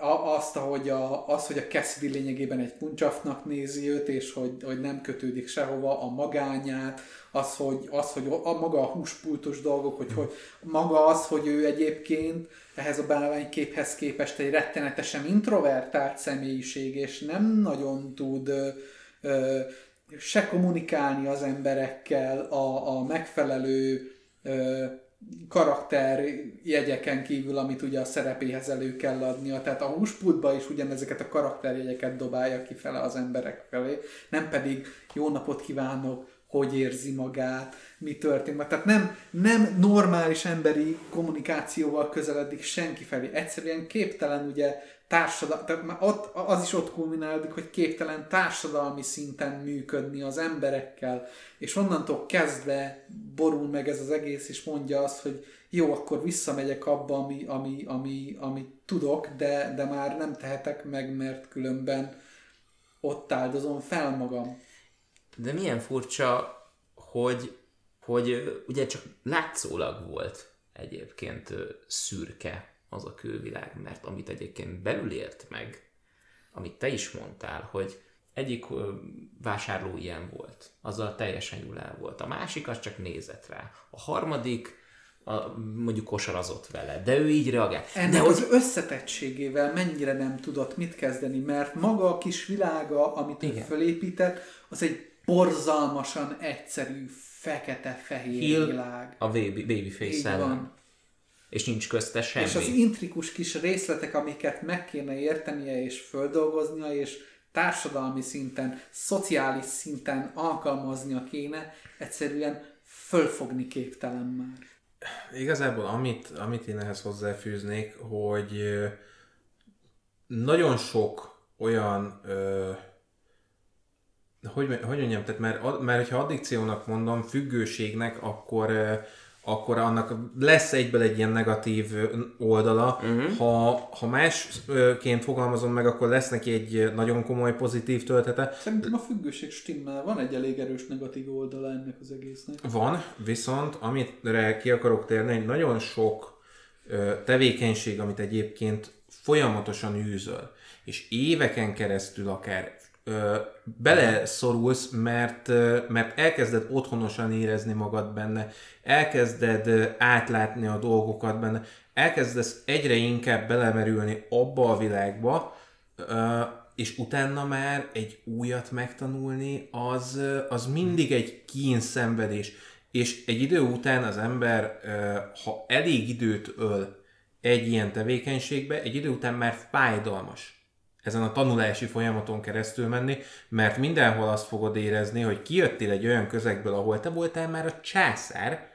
azt, hogy a, az, hogy a Cassidy lényegében egy puncsafnak nézi őt, és hogy, hogy nem kötődik sehova, a magányát, az, hogy, az, hogy a, maga a húspultos dolgok, hogy, hogy maga az, hogy ő egyébként ehhez a bálványképhez képest egy rettenetesen introvertált személyiség, és nem nagyon tud ö, ö, se kommunikálni az emberekkel a, a megfelelő ö, karakter jegyeken kívül, amit ugye a szerepéhez elő kell adnia. Tehát a húspultba is ugyanezeket a karakterjegyeket dobálja ki fele az emberek felé, nem pedig jó napot kívánok, hogy érzi magát, mi történik. Tehát nem, nem normális emberi kommunikációval közeledik senki felé. Egyszerűen képtelen ugye már ott, az is ott kulminálódik, hogy képtelen társadalmi szinten működni az emberekkel, és onnantól kezdve borul meg ez az egész, és mondja azt, hogy jó, akkor visszamegyek abba, ami, ami, ami, ami tudok, de, de már nem tehetek meg, mert különben ott áldozom fel magam. De milyen furcsa, hogy, hogy ugye csak látszólag volt egyébként szürke az a külvilág, mert amit egyébként belül ért meg, amit te is mondtál, hogy egyik vásárló ilyen volt, azzal teljesen jól el volt. A másik az csak nézett rá. A harmadik a, mondjuk kosarazott vele, de ő így reagált. Ennek de az hogy... összetettségével mennyire nem tudott mit kezdeni, mert maga a kis világa, amit Igen. ő fölépített, az egy borzalmasan egyszerű, fekete-fehér világ. a baby, babyface van és nincs közte semmi. És az intrikus kis részletek, amiket meg kéne értenie és földolgoznia, és társadalmi szinten, szociális szinten alkalmaznia kéne, egyszerűen fölfogni képtelen már. Igazából amit, amit én ehhez hozzáfűznék, hogy nagyon sok olyan ö, hogy, hogy mondjam, tehát mert, mert hogyha addikciónak mondom, függőségnek, akkor akkor annak lesz egyből egy ilyen negatív oldala. Uh-huh. Ha, ha másként fogalmazom meg, akkor lesz neki egy nagyon komoly pozitív töltete. Szerintem a függőség stimmel. Van egy elég erős negatív oldala ennek az egésznek. Van, viszont amire ki akarok térni, egy nagyon sok tevékenység, amit egyébként folyamatosan űzöl, és éveken keresztül akár beleszorulsz, mert, mert elkezded otthonosan érezni magad benne, elkezded átlátni a dolgokat benne, elkezdesz egyre inkább belemerülni abba a világba, és utána már egy újat megtanulni, az, az mindig egy kínszenvedés. És egy idő után az ember, ha elég időt öl egy ilyen tevékenységbe, egy idő után már fájdalmas ezen a tanulási folyamaton keresztül menni, mert mindenhol azt fogod érezni, hogy kijöttél egy olyan közegből, ahol te voltál már a császár,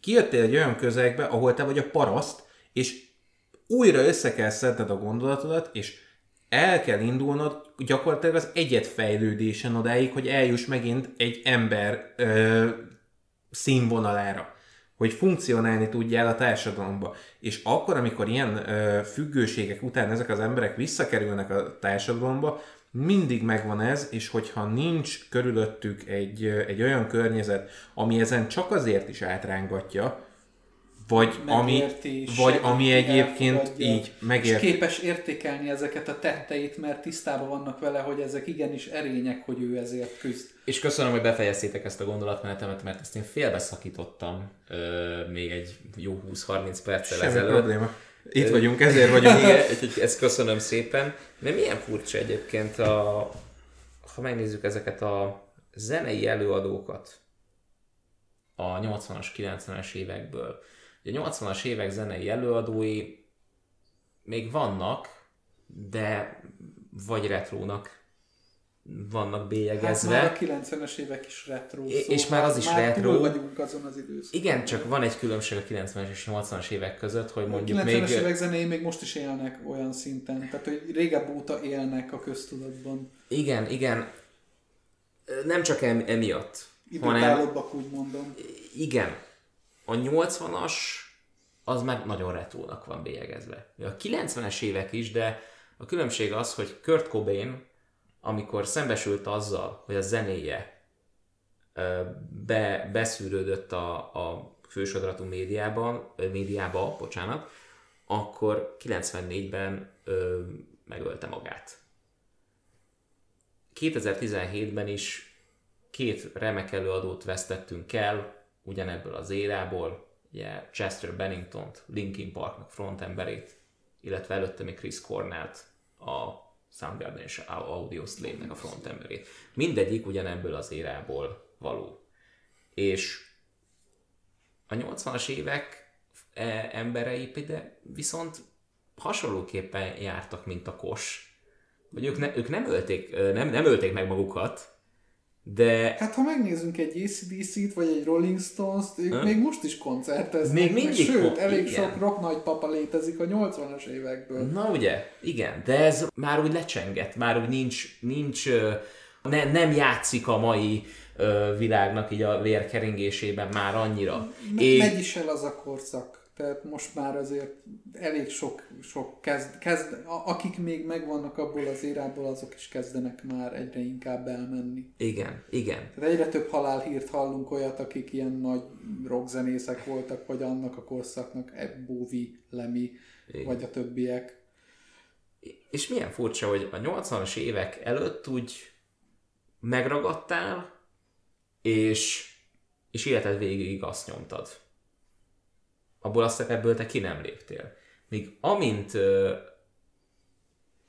kijöttél egy olyan közegbe, ahol te vagy a paraszt, és újra össze kell szedned a gondolatodat, és el kell indulnod gyakorlatilag az egyetfejlődésen odáig, hogy eljuss megint egy ember ö, színvonalára hogy funkcionálni tudjál a társadalomba. És akkor, amikor ilyen ö, függőségek után ezek az emberek visszakerülnek a társadalomba, mindig megvan ez, és hogyha nincs körülöttük egy, egy olyan környezet, ami ezen csak azért is átrángatja, vagy ami, vagy ami egyébként elfogadja, így megérti. És képes értékelni ezeket a tetteit, mert tisztában vannak vele, hogy ezek igenis erények, hogy ő ezért küzd. És köszönöm, hogy befejeztétek ezt a gondolatmenetemet, mert ezt én félbeszakítottam ö, még egy jó 20-30 perccel Semmi ezelőtt. probléma. Itt vagyunk, ezért vagyunk. Igen, ezt köszönöm szépen. De milyen furcsa egyébként, a, ha megnézzük ezeket a zenei előadókat a 80-as, 90-es évekből, Ugye a 80-as évek zenei előadói még vannak, de vagy retrónak vannak bélyegezve. Hát már a 90-es évek is retro. És szóval és már az is már retro. vagyunk azon az időszakon. Igen, csak van egy különbség a 90-es és 80-as évek között, hogy mondjuk a 90-es még... évek zenéi még most is élnek olyan szinten, tehát hogy régebb óta élnek a köztudatban. Igen, igen. Nem csak emiatt, hanem... úgy mondom. Igen, a 80-as az már nagyon retrónak van bélyegezve. A 90-es évek is, de a különbség az, hogy Kurt Cobain, amikor szembesült azzal, hogy a zenéje be, beszűrődött a, a fősodratú médiában, médiába, bocsánat, akkor 94-ben ö, megölte magát. 2017-ben is két remek előadót vesztettünk el, ugyanebből az érából, ugye Chester Bennington-t, Linkin Parknak frontemberét, illetve előtte még Chris Cornell-t, a Soundgarden és Audio Slave-nek a frontemberét. Mindegyik ugyanebből az érából való. És a 80-as évek e, emberei de viszont hasonlóképpen jártak, mint a kos. Vagy ők, ne, ők nem, ölték, nem, nem ölték meg magukat, de... Hát ha megnézzünk egy ACDC-t, vagy egy Rolling Stones-t, ők ha? még most is koncerteznek. Még mindig meg, Sőt, elég igen. sok rock nagypapa létezik a 80-as évekből. Na ugye, igen, de ez már úgy lecsengett, már úgy nincs, nincs ne, nem játszik a mai világnak így a vérkeringésében már annyira. Me- Megy is el az a korszak. Tehát most már azért elég sok, sok kezd, kezd, akik még megvannak abból az érából, azok is kezdenek már egyre inkább elmenni. Igen, igen. Tehát egyre több halálhírt hallunk olyat, akik ilyen nagy rockzenészek voltak, vagy annak a korszaknak, Bowie, Lemmy, igen. vagy a többiek. És milyen furcsa, hogy a 80-as évek előtt úgy megragadtál, és, és életed végig azt nyomtad abból azt ebből te ki nem léptél. Míg amint,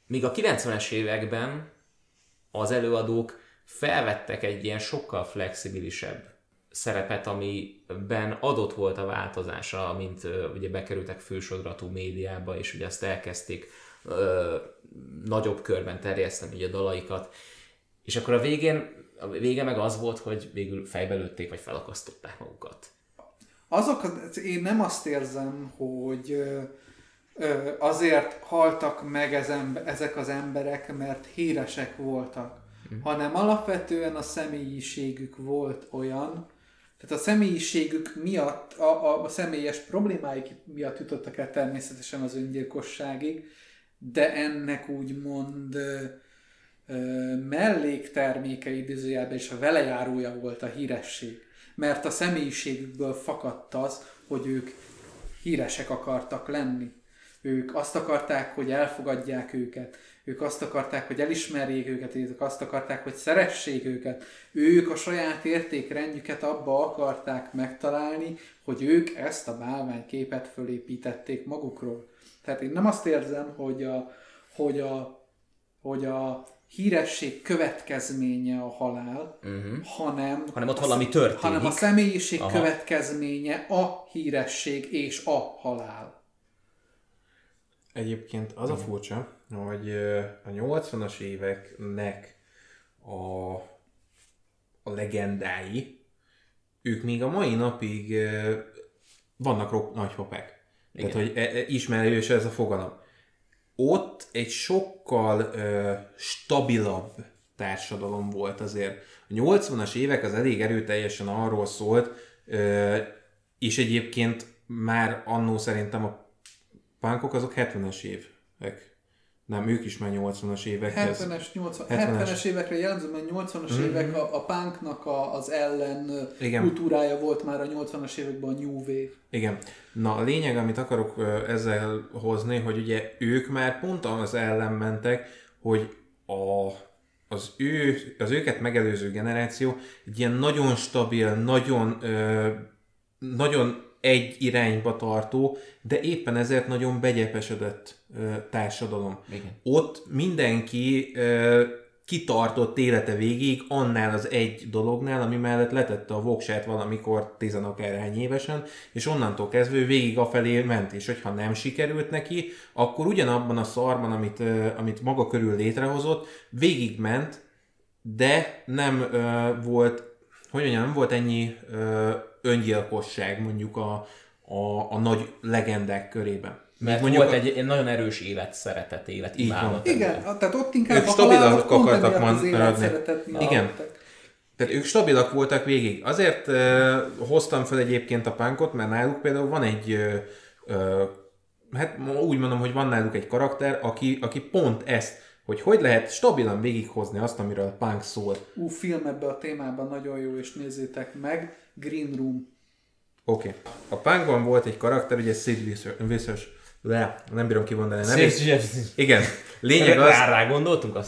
míg a 90-es években az előadók felvettek egy ilyen sokkal flexibilisebb szerepet, amiben adott volt a változása, amint ugye bekerültek fősodratú médiába, és ugye azt elkezdték ö, nagyobb körben terjeszteni ugye a dalaikat, és akkor a végén, a vége meg az volt, hogy végül fejbelőtték, vagy felakasztották magukat azok, én nem azt érzem, hogy azért haltak meg ezek az emberek, mert híresek voltak, hanem alapvetően a személyiségük volt olyan, tehát a személyiségük miatt, a, a, a személyes problémáik miatt jutottak el természetesen az öngyilkosságig, de ennek úgymond ö, ö, mellékterméke idézőjelben és a velejárója volt a híresség. Mert a személyiségükből fakadt az, hogy ők híresek akartak lenni. Ők azt akarták, hogy elfogadják őket. Ők azt akarták, hogy elismerjék őket, ők azt akarták, hogy szeressék őket. Ők a saját értékrendjüket abba akarták megtalálni, hogy ők ezt a bálványképet fölépítették magukról. Tehát én nem azt érzem, hogy a, hogy a, hogy a híresség következménye a halál, uh-huh. hanem, hanem ott valami történik. Hanem a személyiség Aha. következménye a híresség és a halál. Egyébként az a furcsa, hogy a 80-as éveknek a, a legendái, ők még a mai napig vannak ro- nagypapák. Igen. Tehát, hogy e, e, ismerős ez a fogalom. Ott egy sokkal ö, stabilabb társadalom volt azért. A 80-as évek az elég erőteljesen arról szólt, ö, és egyébként már annó szerintem a punkok azok 70-es évek. Nem, ők is már 80-as évek. 70-es, 80, 70-es. 70-es évekre jellemző, mert 80-as mm-hmm. évek a, a punknak a, az ellen Igen. kultúrája volt már a 80-as években a New Wave. Igen. Na a lényeg, amit akarok ezzel hozni, hogy ugye ők már pont az ellen mentek, hogy a, az, ő, az őket megelőző generáció egy ilyen nagyon stabil, nagyon, ö, nagyon egy irányba tartó, de éppen ezért nagyon begyepesedett társadalom. Igen. Ott mindenki kitartott élete végig annál az egy dolognál, ami mellett letette a voksát valamikor tizenakárhány évesen, és onnantól kezdve végig afelé ment, és hogyha nem sikerült neki, akkor ugyanabban a szarban, amit, amit maga körül létrehozott, végig ment, de nem ö, volt, hogy mondjam, nem volt ennyi ö, öngyilkosság mondjuk a, a, a nagy legendák körében. Mert mondjuk volt egy, egy nagyon erős élet szeretet, élet imádat. Igen, tehát ott inkább ők a stabilak akartak maradni. Igen. Tehát ők stabilak voltak végig. Azért uh, hoztam fel egyébként a pánkot, mert náluk például van egy, uh, uh, hát úgy mondom, hogy van náluk egy karakter, aki, aki pont ezt, hogy hogy lehet stabilan végighozni azt, amiről a punk szól. Ú, film ebbe a témában nagyon jó, és nézzétek meg. Green Room. Oké. Okay. A punkban volt egy karakter, ugye Sid Vicious, le, nem bírom kimondani a nevét. Igen. Lényeg az... Rá, gondoltunk? A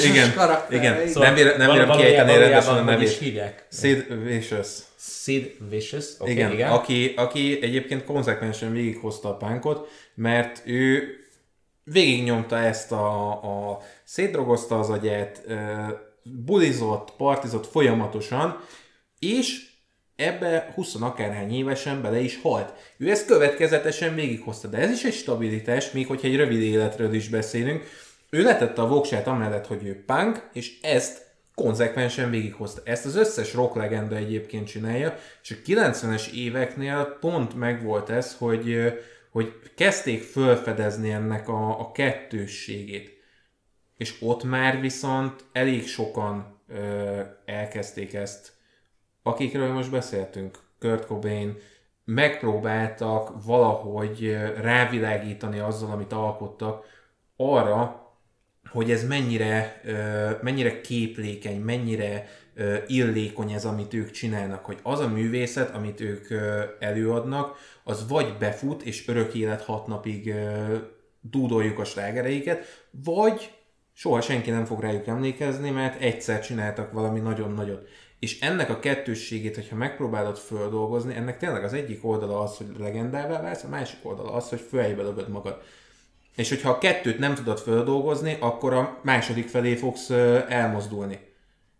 igen, igen. Nem bírom, nem bírom kiejteni rendesen a nevét. hívják? Sid Vicious. Sid Vicious, okay, igen, igen. Aki, aki egyébként konzekvensen végighozta a pánkot, mert ő végignyomta ezt a, a szétdrogozta az agyát, bulizott, partizott folyamatosan, és ebbe 20 akárhány évesen bele is halt. Ő ezt következetesen végighozta, de ez is egy stabilitás, még hogyha egy rövid életről is beszélünk. Ő letette a voksát amellett, hogy ő punk, és ezt konzekvensen végighozta. Ezt az összes rock legenda egyébként csinálja, és a 90-es éveknél pont megvolt ez, hogy, hogy kezdték fölfedezni ennek a, a kettősségét. És ott már viszont elég sokan ö, elkezdték ezt akikről most beszéltünk, Kurt Cobain, megpróbáltak valahogy rávilágítani azzal, amit alkottak, arra, hogy ez mennyire, mennyire képlékeny, mennyire illékony ez, amit ők csinálnak, hogy az a művészet, amit ők előadnak, az vagy befut, és örök élet hat napig dúdoljuk a slágereiket, vagy soha senki nem fog rájuk emlékezni, mert egyszer csináltak valami nagyon nagyot. És ennek a kettősségét, hogyha megpróbálod földolgozni, ennek tényleg az egyik oldala az, hogy legendává válsz, a másik oldala az, hogy följébe lögöd magad. És hogyha a kettőt nem tudod földolgozni, akkor a második felé fogsz elmozdulni.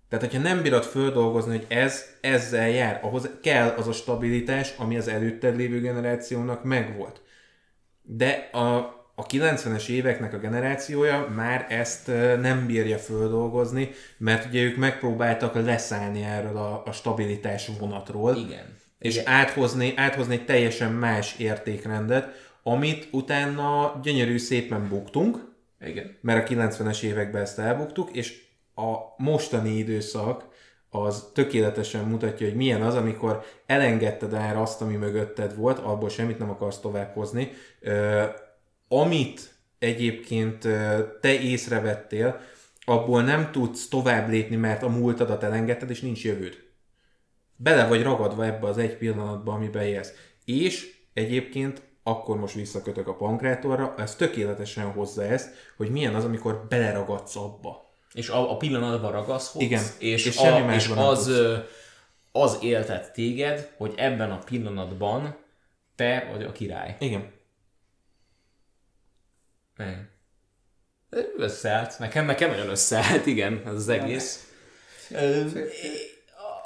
Tehát, hogyha nem bírod földolgozni, hogy ez ezzel jár, ahhoz kell az a stabilitás, ami az előtted lévő generációnak megvolt. De a, a 90-es éveknek a generációja már ezt nem bírja földolgozni, mert ugye ők megpróbáltak leszállni erről a, a stabilitás vonatról. Igen. És Igen. Áthozni, áthozni egy teljesen más értékrendet, amit utána gyönyörű szépen buktunk, Igen. Mert a 90-es években ezt elbuktuk, és a mostani időszak az tökéletesen mutatja, hogy milyen az, amikor elengedted el azt, ami mögötted volt, abból semmit nem akarsz tovább hozni. Amit egyébként te észrevettél, abból nem tudsz tovább lépni, mert a múltadat elengedted, és nincs jövőd. Bele vagy ragadva ebbe az egy pillanatba, amiben élsz. És egyébként akkor most visszakötök a pankrátorra, ez tökéletesen hozza ezt, hogy milyen az, amikor beleragadsz abba. És a, a pillanatban ragaszkodsz, Igen, és, és a, és az, tudsz. az éltet téged, hogy ebben a pillanatban te vagy a király. Igen. Igen. Összeállt. Nekem, nekem nagyon összeállt, igen, ez az egész. Ö,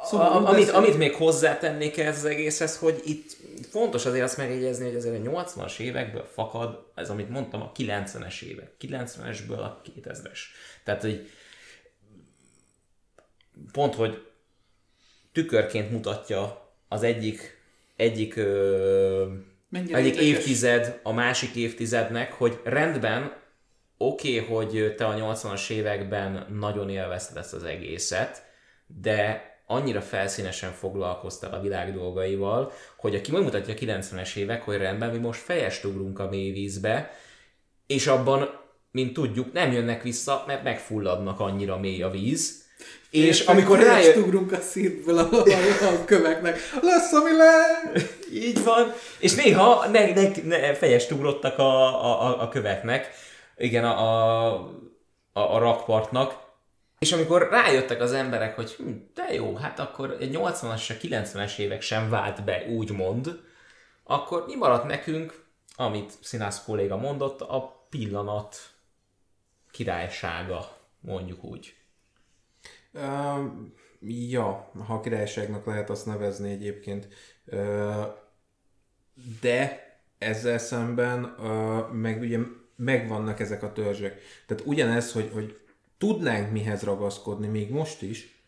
Szóval amit, amit még hozzátennék ehhez az egészhez, hogy itt fontos azért azt megjegyezni, hogy azért a 80-as évekből fakad, ez amit mondtam, a 90-es évek. 90-esből a 2000-es. Tehát, hogy pont, hogy tükörként mutatja az egyik, egyik, ö, Mennyire egyik érdekes. évtized a másik évtizednek, hogy rendben, oké, okay, hogy te a 80-as években nagyon élvezted ezt az egészet, de annyira felszínesen foglalkoztál a világ dolgaival, hogy aki megmutatja a 90-es évek, hogy rendben, mi most fejest ugrunk a mélyvízbe, és abban, mint tudjuk, nem jönnek vissza, mert megfulladnak annyira mély a víz, és amikor Fejest rájön... ugrunk a szívből a, a, a köveknek. Lesz, ami le! Így van. És néha ne, ne, ne, fejest ugrottak a, a, a- köveknek, igen, a, a, a, a rakpartnak, és amikor rájöttek az emberek, hogy hm, de jó, hát akkor egy 80-as, se 90-es évek sem vált be, úgymond, akkor mi maradt nekünk, amit Színász kolléga mondott, a pillanat királysága, mondjuk úgy. Uh, ja, ha királyságnak lehet azt nevezni egyébként. Uh, de ezzel szemben uh, meg ugye megvannak ezek a törzsek. Tehát ugyanez, hogy, hogy tudnánk mihez ragaszkodni még most is,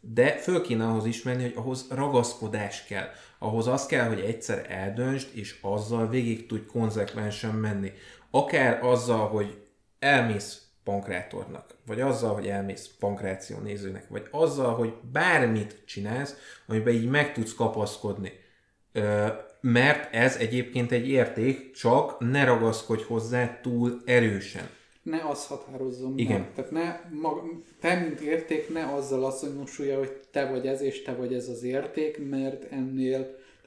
de föl kéne ahhoz ismerni, hogy ahhoz ragaszkodás kell. Ahhoz az kell, hogy egyszer eldöntsd, és azzal végig tudj konzekvensen menni. Akár azzal, hogy elmész pankrátornak, vagy azzal, hogy elmész pankráció nézőnek, vagy azzal, hogy bármit csinálsz, amiben így meg tudsz kapaszkodni. Ö, mert ez egyébként egy érték, csak ne ragaszkodj hozzá túl erősen. Ne az határozzon Igen. meg. Tehát ne, maga, te, mint érték, ne azzal azonosulja, hogy te vagy ez, és te vagy ez az érték, mert ennél,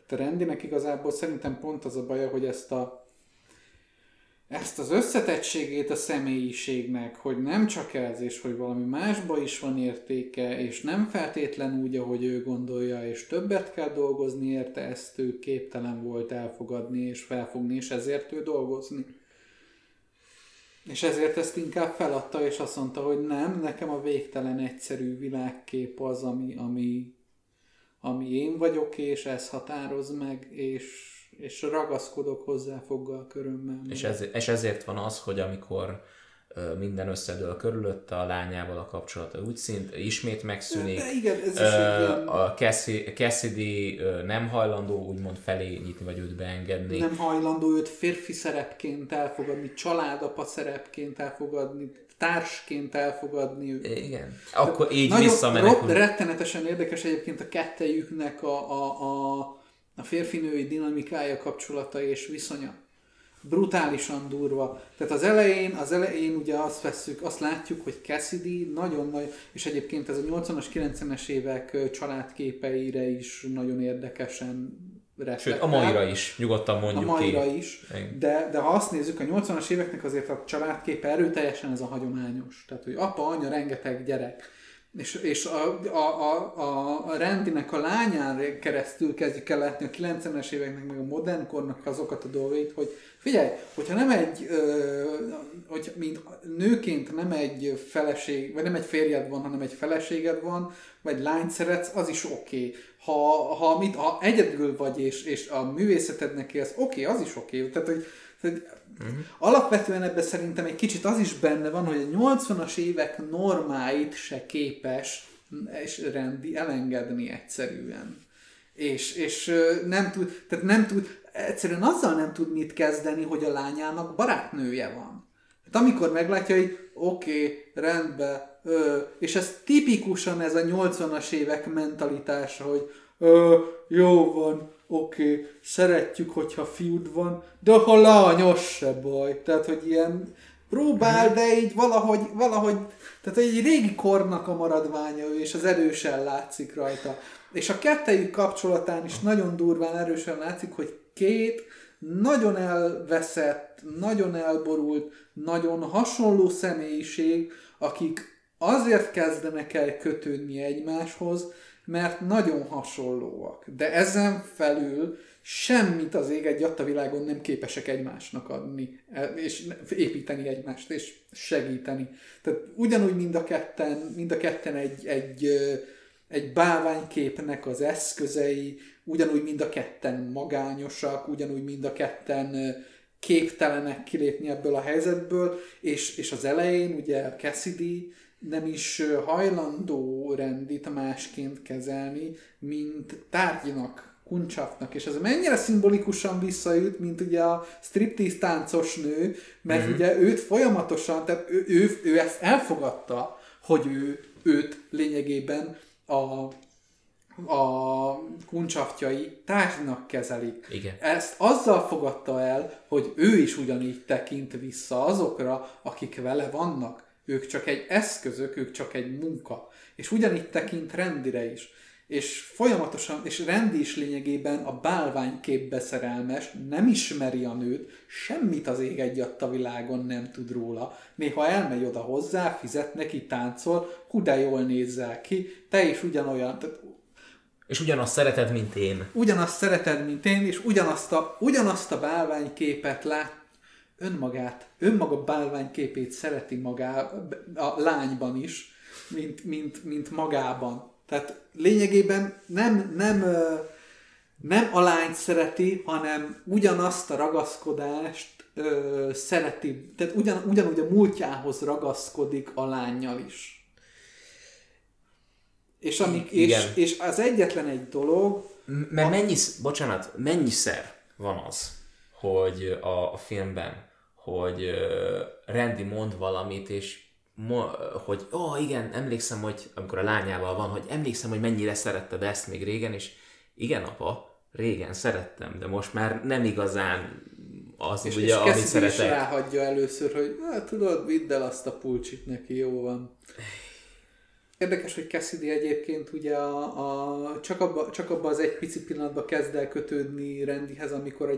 tehát a rendinek igazából szerintem pont az a baja, hogy ezt a ezt az összetettségét a személyiségnek, hogy nem csak ez, és hogy valami másba is van értéke, és nem feltétlen úgy, ahogy ő gondolja, és többet kell dolgozni érte, ezt ő képtelen volt elfogadni és felfogni, és ezért ő dolgozni. És ezért ezt inkább feladta, és azt mondta, hogy nem, nekem a végtelen egyszerű világkép az, ami, ami, ami én vagyok, és ez határoz meg, és, és ragaszkodok hozzá foggal körömmel. És, ez, és ezért van az, hogy amikor minden összedől körülötte, a lányával a kapcsolata úgy szint, ismét megszűnik. De igen, ez is ilyen- a Cassi- Cassidy ö, nem hajlandó úgymond felé nyitni, vagy őt beengedni. nem hajlandó őt férfi szerepként elfogadni, családapa szerepként elfogadni, társként elfogadni őt. Igen. Akkor így visszamenekül. rettenetesen érdekes egyébként a kettejüknek a, a, a, a férfinői dinamikája, kapcsolata és viszonya. Brutálisan durva. Tehát az elején, az elején ugye azt vesszük, azt látjuk, hogy Cassidy nagyon nagy, és egyébként ez a 80-as, 90-es évek családképeire is nagyon érdekesen reflektál. Sőt, a maira is, nyugodtan A mondjuk maira ki. is, de, de ha azt nézzük, a 80-as éveknek azért a családképe erőteljesen ez a hagyományos. Tehát, hogy apa, anya, rengeteg gyerek. És, és a, a, a, a, Randinek a lányán keresztül kezdjük el látni a 90-es éveknek, meg a modernkornak azokat a dolgait, hogy figyelj, hogyha nem egy, hogy mint nőként nem egy feleség, vagy nem egy férjed van, hanem egy feleséged van, vagy lányt szeretsz, az is oké. Okay. Ha, ha, mit, ha egyedül vagy, és, és a művészetednek élsz, oké, okay, az is oké. Okay. Tehát, hogy, hogy uh-huh. alapvetően ebben szerintem egy kicsit az is benne van, hogy a 80-as évek normáit se képes és rendi elengedni egyszerűen. És, és nem tud, tehát nem tud, egyszerűen azzal nem tud mit kezdeni, hogy a lányának barátnője van. Hát amikor meglátja, hogy oké, okay, rendben, ö, és ez tipikusan ez a 80-as évek mentalitása, hogy ö, jó van, oké, okay, szeretjük, hogyha fiúd van, de ha lányos se baj. Tehát, hogy ilyen próbál, de így valahogy, valahogy, tehát egy régi kornak a maradványa ő, és az erősen látszik rajta. És a kettejük kapcsolatán is nagyon durván erősen látszik, hogy két nagyon elveszett, nagyon elborult, nagyon hasonló személyiség, akik azért kezdenek el kötődni egymáshoz, mert nagyon hasonlóak. De ezen felül semmit az ég egy a világon nem képesek egymásnak adni, e, és építeni egymást, és segíteni. Tehát ugyanúgy mind a ketten, mind a ketten egy, egy, egy báványképnek az eszközei, ugyanúgy mind a ketten magányosak, ugyanúgy mind a ketten képtelenek kilépni ebből a helyzetből, és, és az elején ugye Cassidy nem is hajlandó rendit másként kezelni, mint tárgynak, kuncsafnak, és ez mennyire szimbolikusan visszaüt, mint ugye a striptease táncos nő, mert uh-huh. ugye őt folyamatosan, tehát ő, ő, ő ezt elfogadta, hogy ő őt lényegében a a kuncsaftjai tárgynak kezelik. Igen. Ezt azzal fogadta el, hogy ő is ugyanígy tekint vissza azokra, akik vele vannak. Ők csak egy eszközök, ők csak egy munka. És ugyanígy tekint rendire is. És folyamatosan, és rendi is lényegében a bálványképbe szerelmes, nem ismeri a nőt, semmit az ég egy a világon nem tud róla. Néha elmegy oda hozzá, fizet neki, táncol, hú de jól nézzel ki, te is ugyanolyan, tehát és ugyanazt szereted, mint én. Ugyanazt szereted, mint én, és ugyanazt a, ugyanazt a bálványképet lát, önmagát, önmaga bálványképét szereti magá, a lányban is, mint, mint, mint magában. Tehát lényegében nem, nem, nem a lányt szereti, hanem ugyanazt a ragaszkodást ö, szereti, tehát ugyan, ugyanúgy a múltjához ragaszkodik a lányjal is. És, amik, és, és az egyetlen egy dolog... Mert a... mennyi, bocsánat, mennyiszer van az, hogy a, a filmben, hogy Randy mond valamit, és mo- hogy ó, oh, igen, emlékszem, hogy amikor a lányával van, hogy emlékszem, hogy mennyire szeretted ezt még régen, és igen, apa, régen szerettem, de most már nem igazán az, és, ugye, és amit szeretek. És ráhagyja először, hogy hát, tudod, vidd el azt a pulcsit neki, jó van. Érdekes, hogy Cassidy egyébként ugye a, a, csak, abba, csak abba az egy pici pillanatban kezd el kötődni Randyhez, amikor a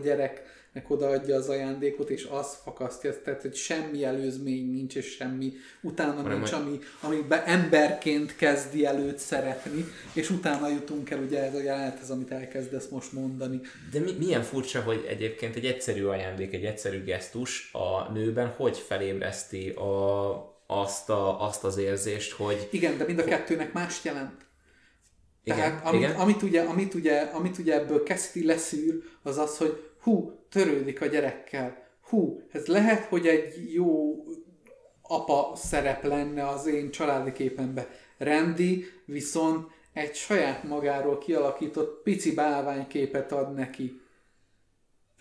gyereknek odaadja az ajándékot, és az fakasztja, tehát hogy semmi előzmény nincs, és semmi utána Hanem nincs, ami, amiben emberként kezdi előtt szeretni, és utána jutunk el ugye ez a jelenethez, amit elkezdesz most mondani. De mi, milyen furcsa, hogy egyébként egy egyszerű ajándék, egy egyszerű gesztus a nőben hogy felébreszti a azt, a, azt az érzést, hogy... Igen, de mind a kettőnek más jelent. Igen, Tehát amit, igen. Amit, ugye, amit, ugye, amit ugye ebből Cassidy leszűr, az az, hogy hú, törődik a gyerekkel. Hú, ez lehet, hogy egy jó apa szerep lenne az én családi képemben. Rendi viszont egy saját magáról kialakított pici bálványképet ad neki.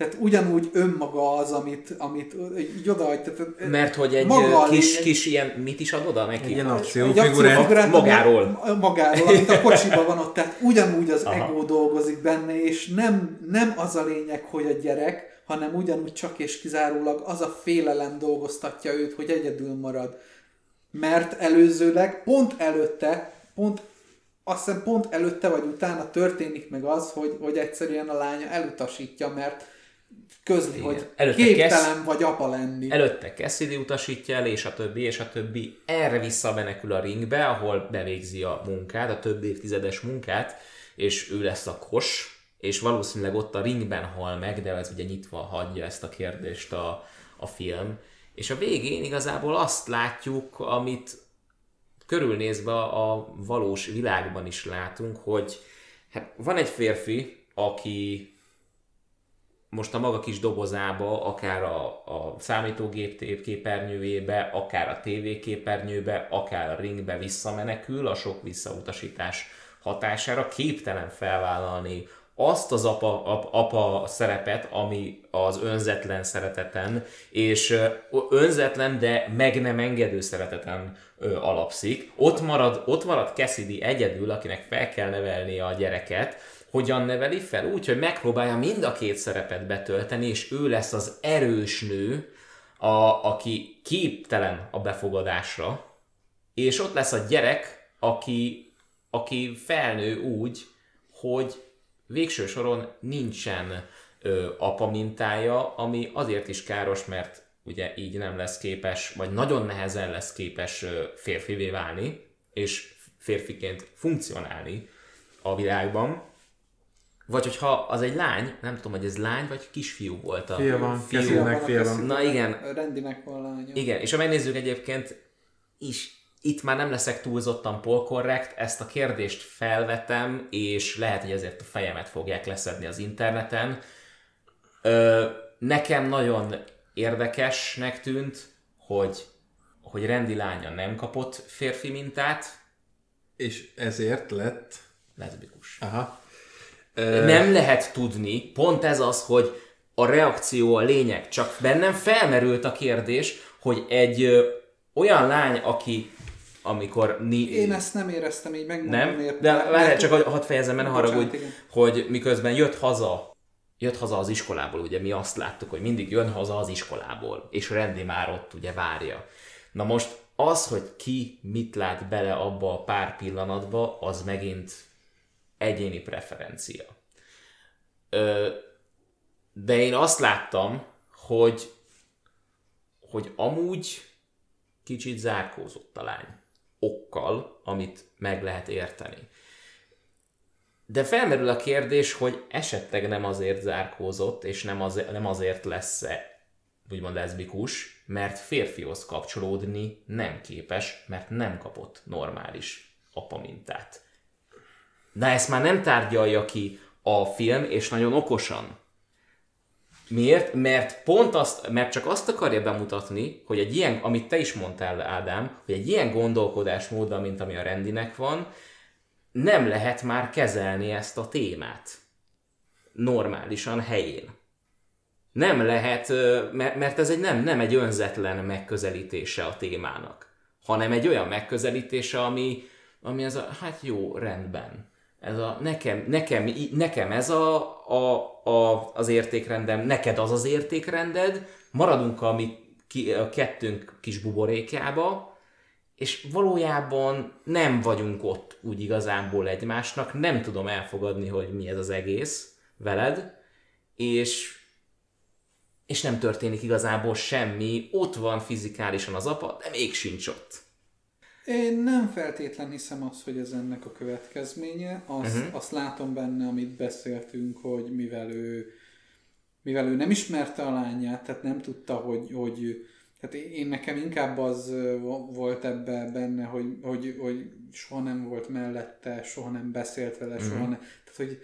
Tehát ugyanúgy önmaga az, amit, amit így odaadj. Tehát Mert hogy egy maga kis, egy, kis ilyen, mit is ad oda neki? Egy ilyen akciófigurát. Magáról. Magáról, amit a kocsiban van ott. Tehát ugyanúgy az Aha. ego dolgozik benne, és nem, nem az a lényeg, hogy a gyerek, hanem ugyanúgy csak és kizárólag az a félelem dolgoztatja őt, hogy egyedül marad. Mert előzőleg, pont előtte, pont azt hiszem pont előtte vagy utána történik meg az, hogy, hogy egyszerűen a lánya elutasítja, mert közli, Igen. hogy előtte képtelen Kesz... vagy apa lenni. Előtte Cassidy utasítja el, és a többi, és a többi erre visszamenekül a ringbe, ahol bevégzi a munkát, a több évtizedes munkát, és ő lesz a kos, és valószínűleg ott a ringben hal meg, de ez ugye nyitva hagyja ezt a kérdést a, a film. És a végén igazából azt látjuk, amit körülnézve a valós világban is látunk, hogy hát van egy férfi, aki most a maga kis dobozába, akár a, a számítógép képernyőjébe, akár a TV képernyőbe, akár a ringbe visszamenekül a sok visszautasítás hatására, képtelen felvállalni azt az apa, apa, apa szerepet, ami az önzetlen szereteten, és önzetlen, de meg nem engedő szereteten ö, alapszik. Ott marad, ott marad Cassidy egyedül, akinek fel kell nevelni a gyereket, hogyan neveli fel? Úgy, hogy megpróbálja mind a két szerepet betölteni, és ő lesz az erős nő, a, aki képtelen a befogadásra, és ott lesz a gyerek, aki, aki felnő úgy, hogy végső soron nincsen ö, apa mintája, ami azért is káros, mert ugye így nem lesz képes, vagy nagyon nehezen lesz képes ö, férfivé válni, és férfiként funkcionálni a világban. Vagy hogyha az egy lány, nem tudom, hogy ez lány vagy kisfiú volt a... Fia van, fiú. Cassidynek fia van. Na igen, Rendinek van lánya. igen, és ha megnézzük egyébként is, itt már nem leszek túlzottan polkorrekt, ezt a kérdést felvetem, és lehet, hogy ezért a fejemet fogják leszedni az interneten. Ö, nekem nagyon érdekesnek tűnt, hogy, hogy Rendi lánya nem kapott férfi mintát, És ezért lett... leszbikus. Aha. Nem lehet tudni, pont ez az, hogy a reakció a lényeg, csak bennem felmerült a kérdés, hogy egy ö, olyan lány, aki amikor ni- Én ezt nem éreztem így, megmondom nem, miért. de mert- csak hogy hadd fejezem, mert haragudj, hogy miközben jött haza, jött haza az iskolából, ugye mi azt láttuk, hogy mindig jön haza az iskolából, és Rendi már ott ugye várja. Na most az, hogy ki mit lát bele abba a pár pillanatba, az megint egyéni preferencia. De én azt láttam, hogy, hogy amúgy kicsit zárkózott a lány. Okkal, amit meg lehet érteni. De felmerül a kérdés, hogy esetleg nem azért zárkózott, és nem, az, nem azért lesz-e úgymond leszbikus, mert férfihoz kapcsolódni nem képes, mert nem kapott normális apamintát. De ezt már nem tárgyalja ki a film, és nagyon okosan. Miért? Mert pont azt, mert csak azt akarja bemutatni, hogy egy ilyen, amit te is mondtál, Ádám, hogy egy ilyen gondolkodásmóddal, mint ami a rendinek van, nem lehet már kezelni ezt a témát normálisan helyén. Nem lehet, mert ez egy nem, nem egy önzetlen megközelítése a témának, hanem egy olyan megközelítése, ami, ami ez a, hát jó, rendben. Ez a, nekem, nekem, nekem ez a, a, a, az értékrendem, neked az az értékrended, maradunk a, mi, a kettőnk kis buborékába, és valójában nem vagyunk ott úgy igazából egymásnak, nem tudom elfogadni, hogy mi ez az egész veled, és, és nem történik igazából semmi, ott van fizikálisan az apa, de még sincs ott. Én nem feltétlen hiszem azt, hogy ez ennek a következménye. Azt, uh-huh. azt látom benne, amit beszéltünk, hogy mivel ő, mivel ő nem ismerte a lányát, tehát nem tudta, hogy, hogy tehát én nekem inkább az volt ebbe benne, hogy, hogy, hogy soha nem volt mellette, soha nem beszélt vele, uh-huh. soha nem. Tehát, hogy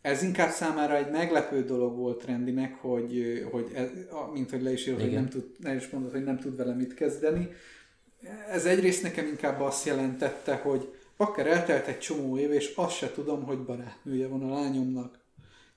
ez inkább számára egy meglepő dolog volt Rendinek, hogy, hogy ez, mint hogy le is írod, hogy nem tud, le is mondod, hogy nem tud vele mit kezdeni. Ez egyrészt nekem inkább azt jelentette, hogy akár eltelt egy csomó év, és azt se tudom, hogy barátnője van a lányomnak.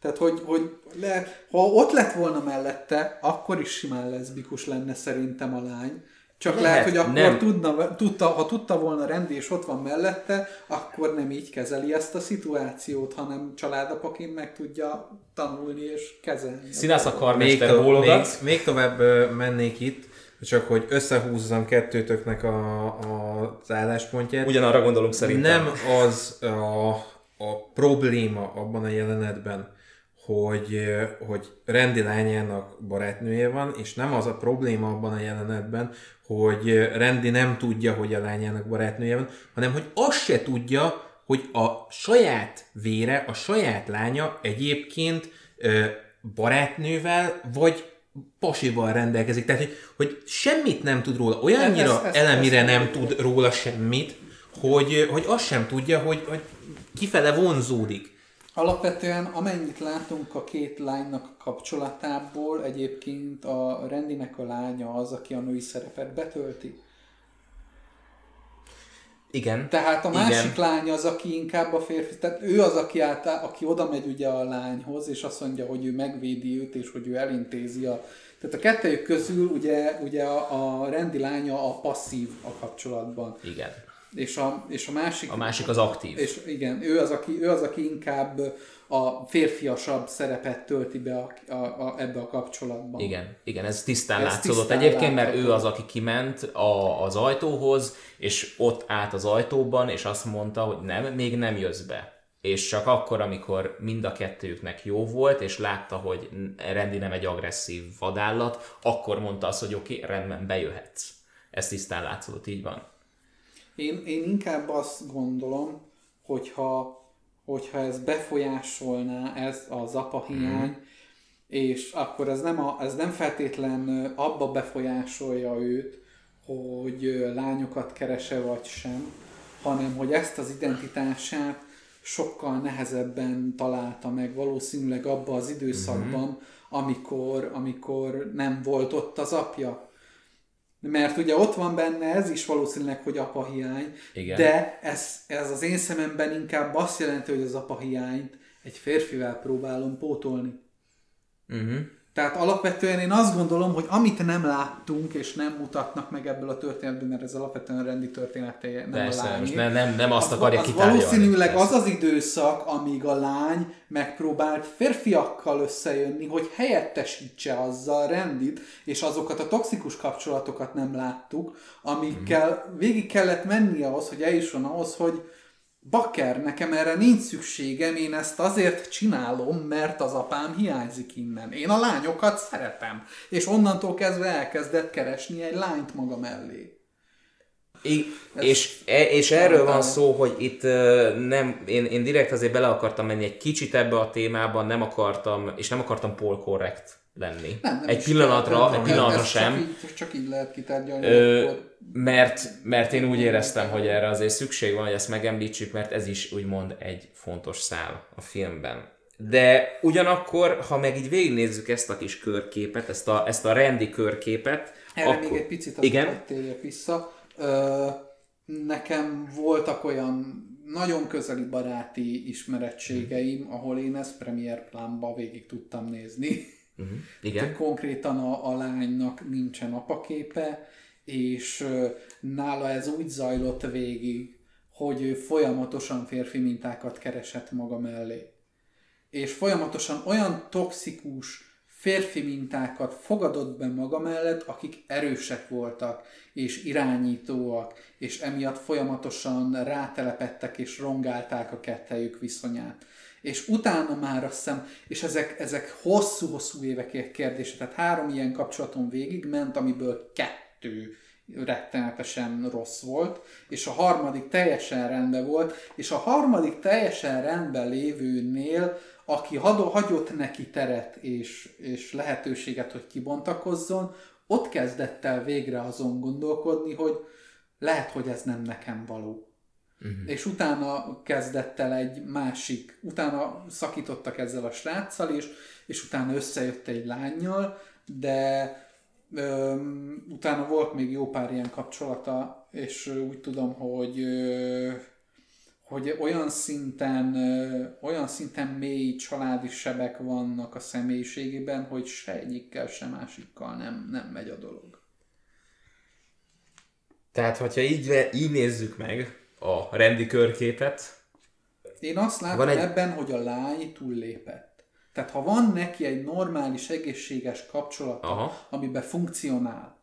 Tehát, hogy, hogy le, ha ott lett volna mellette, akkor is simán leszbikus lenne szerintem a lány. Csak lehet, Lehet, hogy akkor nem. Tudna, tudta, ha tudta volna rendi, és ott van mellette, akkor nem így kezeli ezt a szituációt, hanem családapaként meg tudja tanulni és kezelni. Színász a Még, karmester to- még, bólogat. még tovább mennék itt, csak hogy összehúzzam kettőtöknek a, a, az álláspontját. Ugyanarra gondolunk szerintem. Nem az a, a probléma abban a jelenetben, hogy, hogy Rendi lányának barátnője van, és nem az a probléma abban a jelenetben, hogy Rendi nem tudja, hogy a lányának barátnője van, hanem hogy azt se tudja, hogy a saját vére, a saját lánya egyébként barátnővel vagy pasival rendelkezik. Tehát, hogy, hogy semmit nem tud róla. Olyannyira Ezt- ezt- elemire ezt- nem tud róla semmit, hogy, hogy azt sem tudja, hogy, hogy kifele vonzódik. Alapvetően amennyit látunk a két lánynak a kapcsolatából, egyébként a Rendinek a lánya az, aki a női szerepet betölti. Igen. Tehát a másik Igen. lány az, aki inkább a férfi, tehát ő az, aki, által, aki oda megy ugye a lányhoz, és azt mondja, hogy ő megvédi őt, és hogy ő elintézi a... Tehát a kettőjük közül ugye, ugye a, a rendi lánya a passzív a kapcsolatban. Igen. És a, és a másik... A másik az aktív. És igen, ő az, aki, ő az, aki inkább a férfiasabb szerepet tölti be a, a, a, ebbe a kapcsolatban. Igen, igen, ez tisztán Ez látszódott tisztán egyébként, mert látható. ő az, aki kiment a, az ajtóhoz, és ott állt az ajtóban, és azt mondta, hogy nem, még nem jössz be. És csak akkor, amikor mind a kettőjüknek jó volt, és látta, hogy Rendi nem egy agresszív vadállat, akkor mondta azt, hogy oké, okay, rendben, bejöhetsz. Ez tisztán látszódott, így van. Én, én inkább azt gondolom, hogyha, hogyha ez befolyásolná ez az apa hiány, mm. és akkor ez nem, a, ez nem feltétlen abba befolyásolja őt, hogy lányokat kerese vagy sem, hanem hogy ezt az identitását sokkal nehezebben találta meg valószínűleg abba az időszakban, mm. amikor, amikor nem volt ott az apja. Mert ugye ott van benne ez is valószínűleg, hogy apa hiány, Igen. de ez, ez az én szememben inkább azt jelenti, hogy az apa hiányt egy férfivel próbálom pótolni. Uh-huh. Tehát alapvetően én azt gondolom, hogy amit nem láttunk és nem mutatnak meg ebből a történetből, mert ez alapvetően rendi története, nem Persze, a lányé. most ne, nem, nem azt az, akarja az kitárgyalni. valószínűleg Persze. az az időszak, amíg a lány megpróbált férfiakkal összejönni, hogy helyettesítse azzal rendit, és azokat a toxikus kapcsolatokat nem láttuk, amikkel Mhm. végig kellett menni ahhoz, hogy eljusson ahhoz, hogy Bakker, nekem erre nincs szükségem, én ezt azért csinálom, mert az apám hiányzik innen. Én a lányokat szeretem. És onnantól kezdve elkezdett keresni egy lányt maga mellé. I- Ez és, e, és erről van szó, hogy itt nem, én, én direkt azért bele akartam menni egy kicsit ebbe a témában, nem akartam, és nem akartam Paul correct lenni. Nem, nem egy pillanatra, egy pillanatra ez sem. Csak így, csak így lehet kitárgyalni. Ö, akkor... mert, mert én úgy éreztem, hogy erre azért szükség van, hogy ezt megemlítsük, mert ez is úgymond egy fontos szál a filmben. De ugyanakkor, ha meg így végignézzük ezt a kis körképet, ezt a, ezt a rendi körképet, Erre akkor... még egy picit Igen? térjek vissza. Ö, nekem voltak olyan nagyon közeli baráti ismerettségeim, ahol én ezt Premier Plánba végig tudtam nézni. Uh-huh. Igen. Konkrétan a, a lánynak nincsen apaképe, és nála ez úgy zajlott végig, hogy ő folyamatosan férfi mintákat keresett maga mellé. És folyamatosan olyan toxikus férfi mintákat fogadott be maga mellett, akik erősek voltak, és irányítóak, és emiatt folyamatosan rátelepettek és rongálták a kettejük viszonyát. És utána már azt hiszem, és ezek, ezek hosszú-hosszú évek kérdése, tehát három ilyen kapcsolaton végig ment, amiből kettő rettenetesen rossz volt, és a harmadik teljesen rendben volt, és a harmadik teljesen rendben lévőnél, aki hagyott neki teret és, és lehetőséget, hogy kibontakozzon, ott kezdett el végre azon gondolkodni, hogy lehet, hogy ez nem nekem való. Uh-huh. És utána kezdett el egy másik, utána szakítottak ezzel a sráccal is, és utána összejött egy lányjal, de öm, utána volt még jó pár ilyen kapcsolata, és úgy tudom, hogy ö, hogy olyan szinten, ö, olyan szinten mély családi sebek vannak a személyiségében, hogy se egyikkel, se másikkal nem, nem megy a dolog. Tehát, hogyha így, így nézzük meg a rendi körképet, Én azt látom Van egy... ebben, hogy a lány túllépett. Tehát ha van neki egy normális, egészséges kapcsolata, Aha. amiben funkcionál,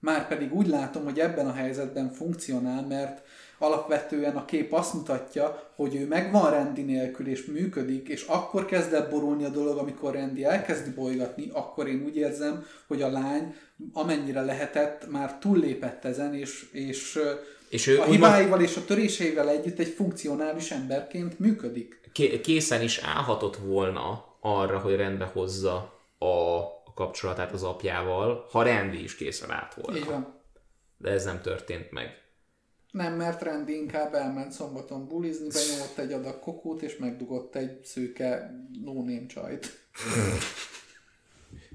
már pedig úgy látom, hogy ebben a helyzetben funkcionál, mert alapvetően a kép azt mutatja, hogy ő megvan rendi nélkül és működik, és akkor kezd el borulni a dolog, amikor rendi elkezdi bolygatni, akkor én úgy érzem, hogy a lány amennyire lehetett, már túllépett ezen, és, és és ő a hibáival és a töréseivel együtt egy funkcionális emberként működik. ké- készen is állhatott volna arra, hogy rendbe hozza a, kapcsolatát az apjával, ha Randy is készen állt volna. Így van. De ez nem történt meg. Nem, mert Rendi inkább elment szombaton bulizni, benyomott egy adag kokót, és megdugott egy szőke no csajt.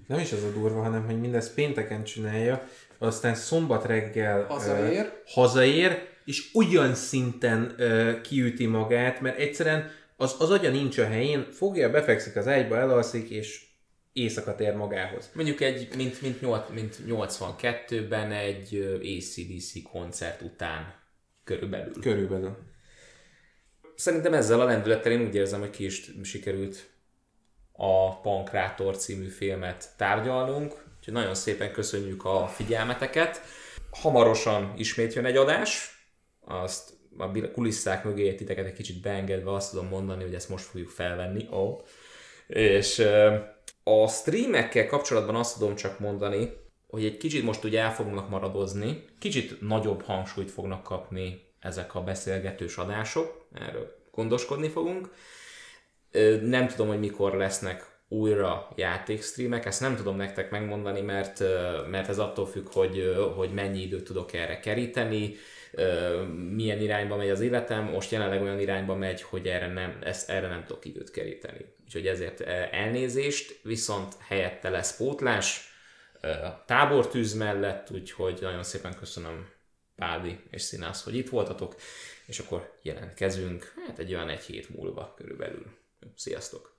Nem is az a durva, hanem hogy mindezt pénteken csinálja, aztán szombat reggel Hazaér. ö, hazaér és olyan szinten ö, kiüti magát, mert egyszerűen az, az agya nincs a helyén, fogja, befekszik az ágyba, elalszik, és éjszaka tér magához. Mondjuk egy, mint, mint, nyolc, mint 82-ben egy ACDC koncert után körülbelül. Körülbelül. Szerintem ezzel a lendülettel én úgy érzem, hogy ki is sikerült a Pankrátor című filmet tárgyalnunk. Úgyhogy nagyon szépen köszönjük a figyelmeteket. Hamarosan ismét jön egy adás, azt a kulisszák mögé titeket egy kicsit beengedve azt tudom mondani, hogy ezt most fogjuk felvenni. Oh. És a streamekkel kapcsolatban azt tudom csak mondani, hogy egy kicsit most ugye el fognak maradozni, kicsit nagyobb hangsúlyt fognak kapni ezek a beszélgetős adások, erről gondoskodni fogunk. Nem tudom, hogy mikor lesznek újra játékstreamek, ezt nem tudom nektek megmondani, mert, mert ez attól függ, hogy, hogy mennyi időt tudok erre keríteni, milyen irányba megy az életem, most jelenleg olyan irányba megy, hogy erre nem, ezt, erre nem tudok időt keríteni. Úgyhogy ezért elnézést, viszont helyette lesz pótlás, tábortűz mellett, úgyhogy nagyon szépen köszönöm Pádi és Színász, hogy itt voltatok, és akkor jelentkezünk, hát egy olyan egy hét múlva körülbelül. Sziasztok!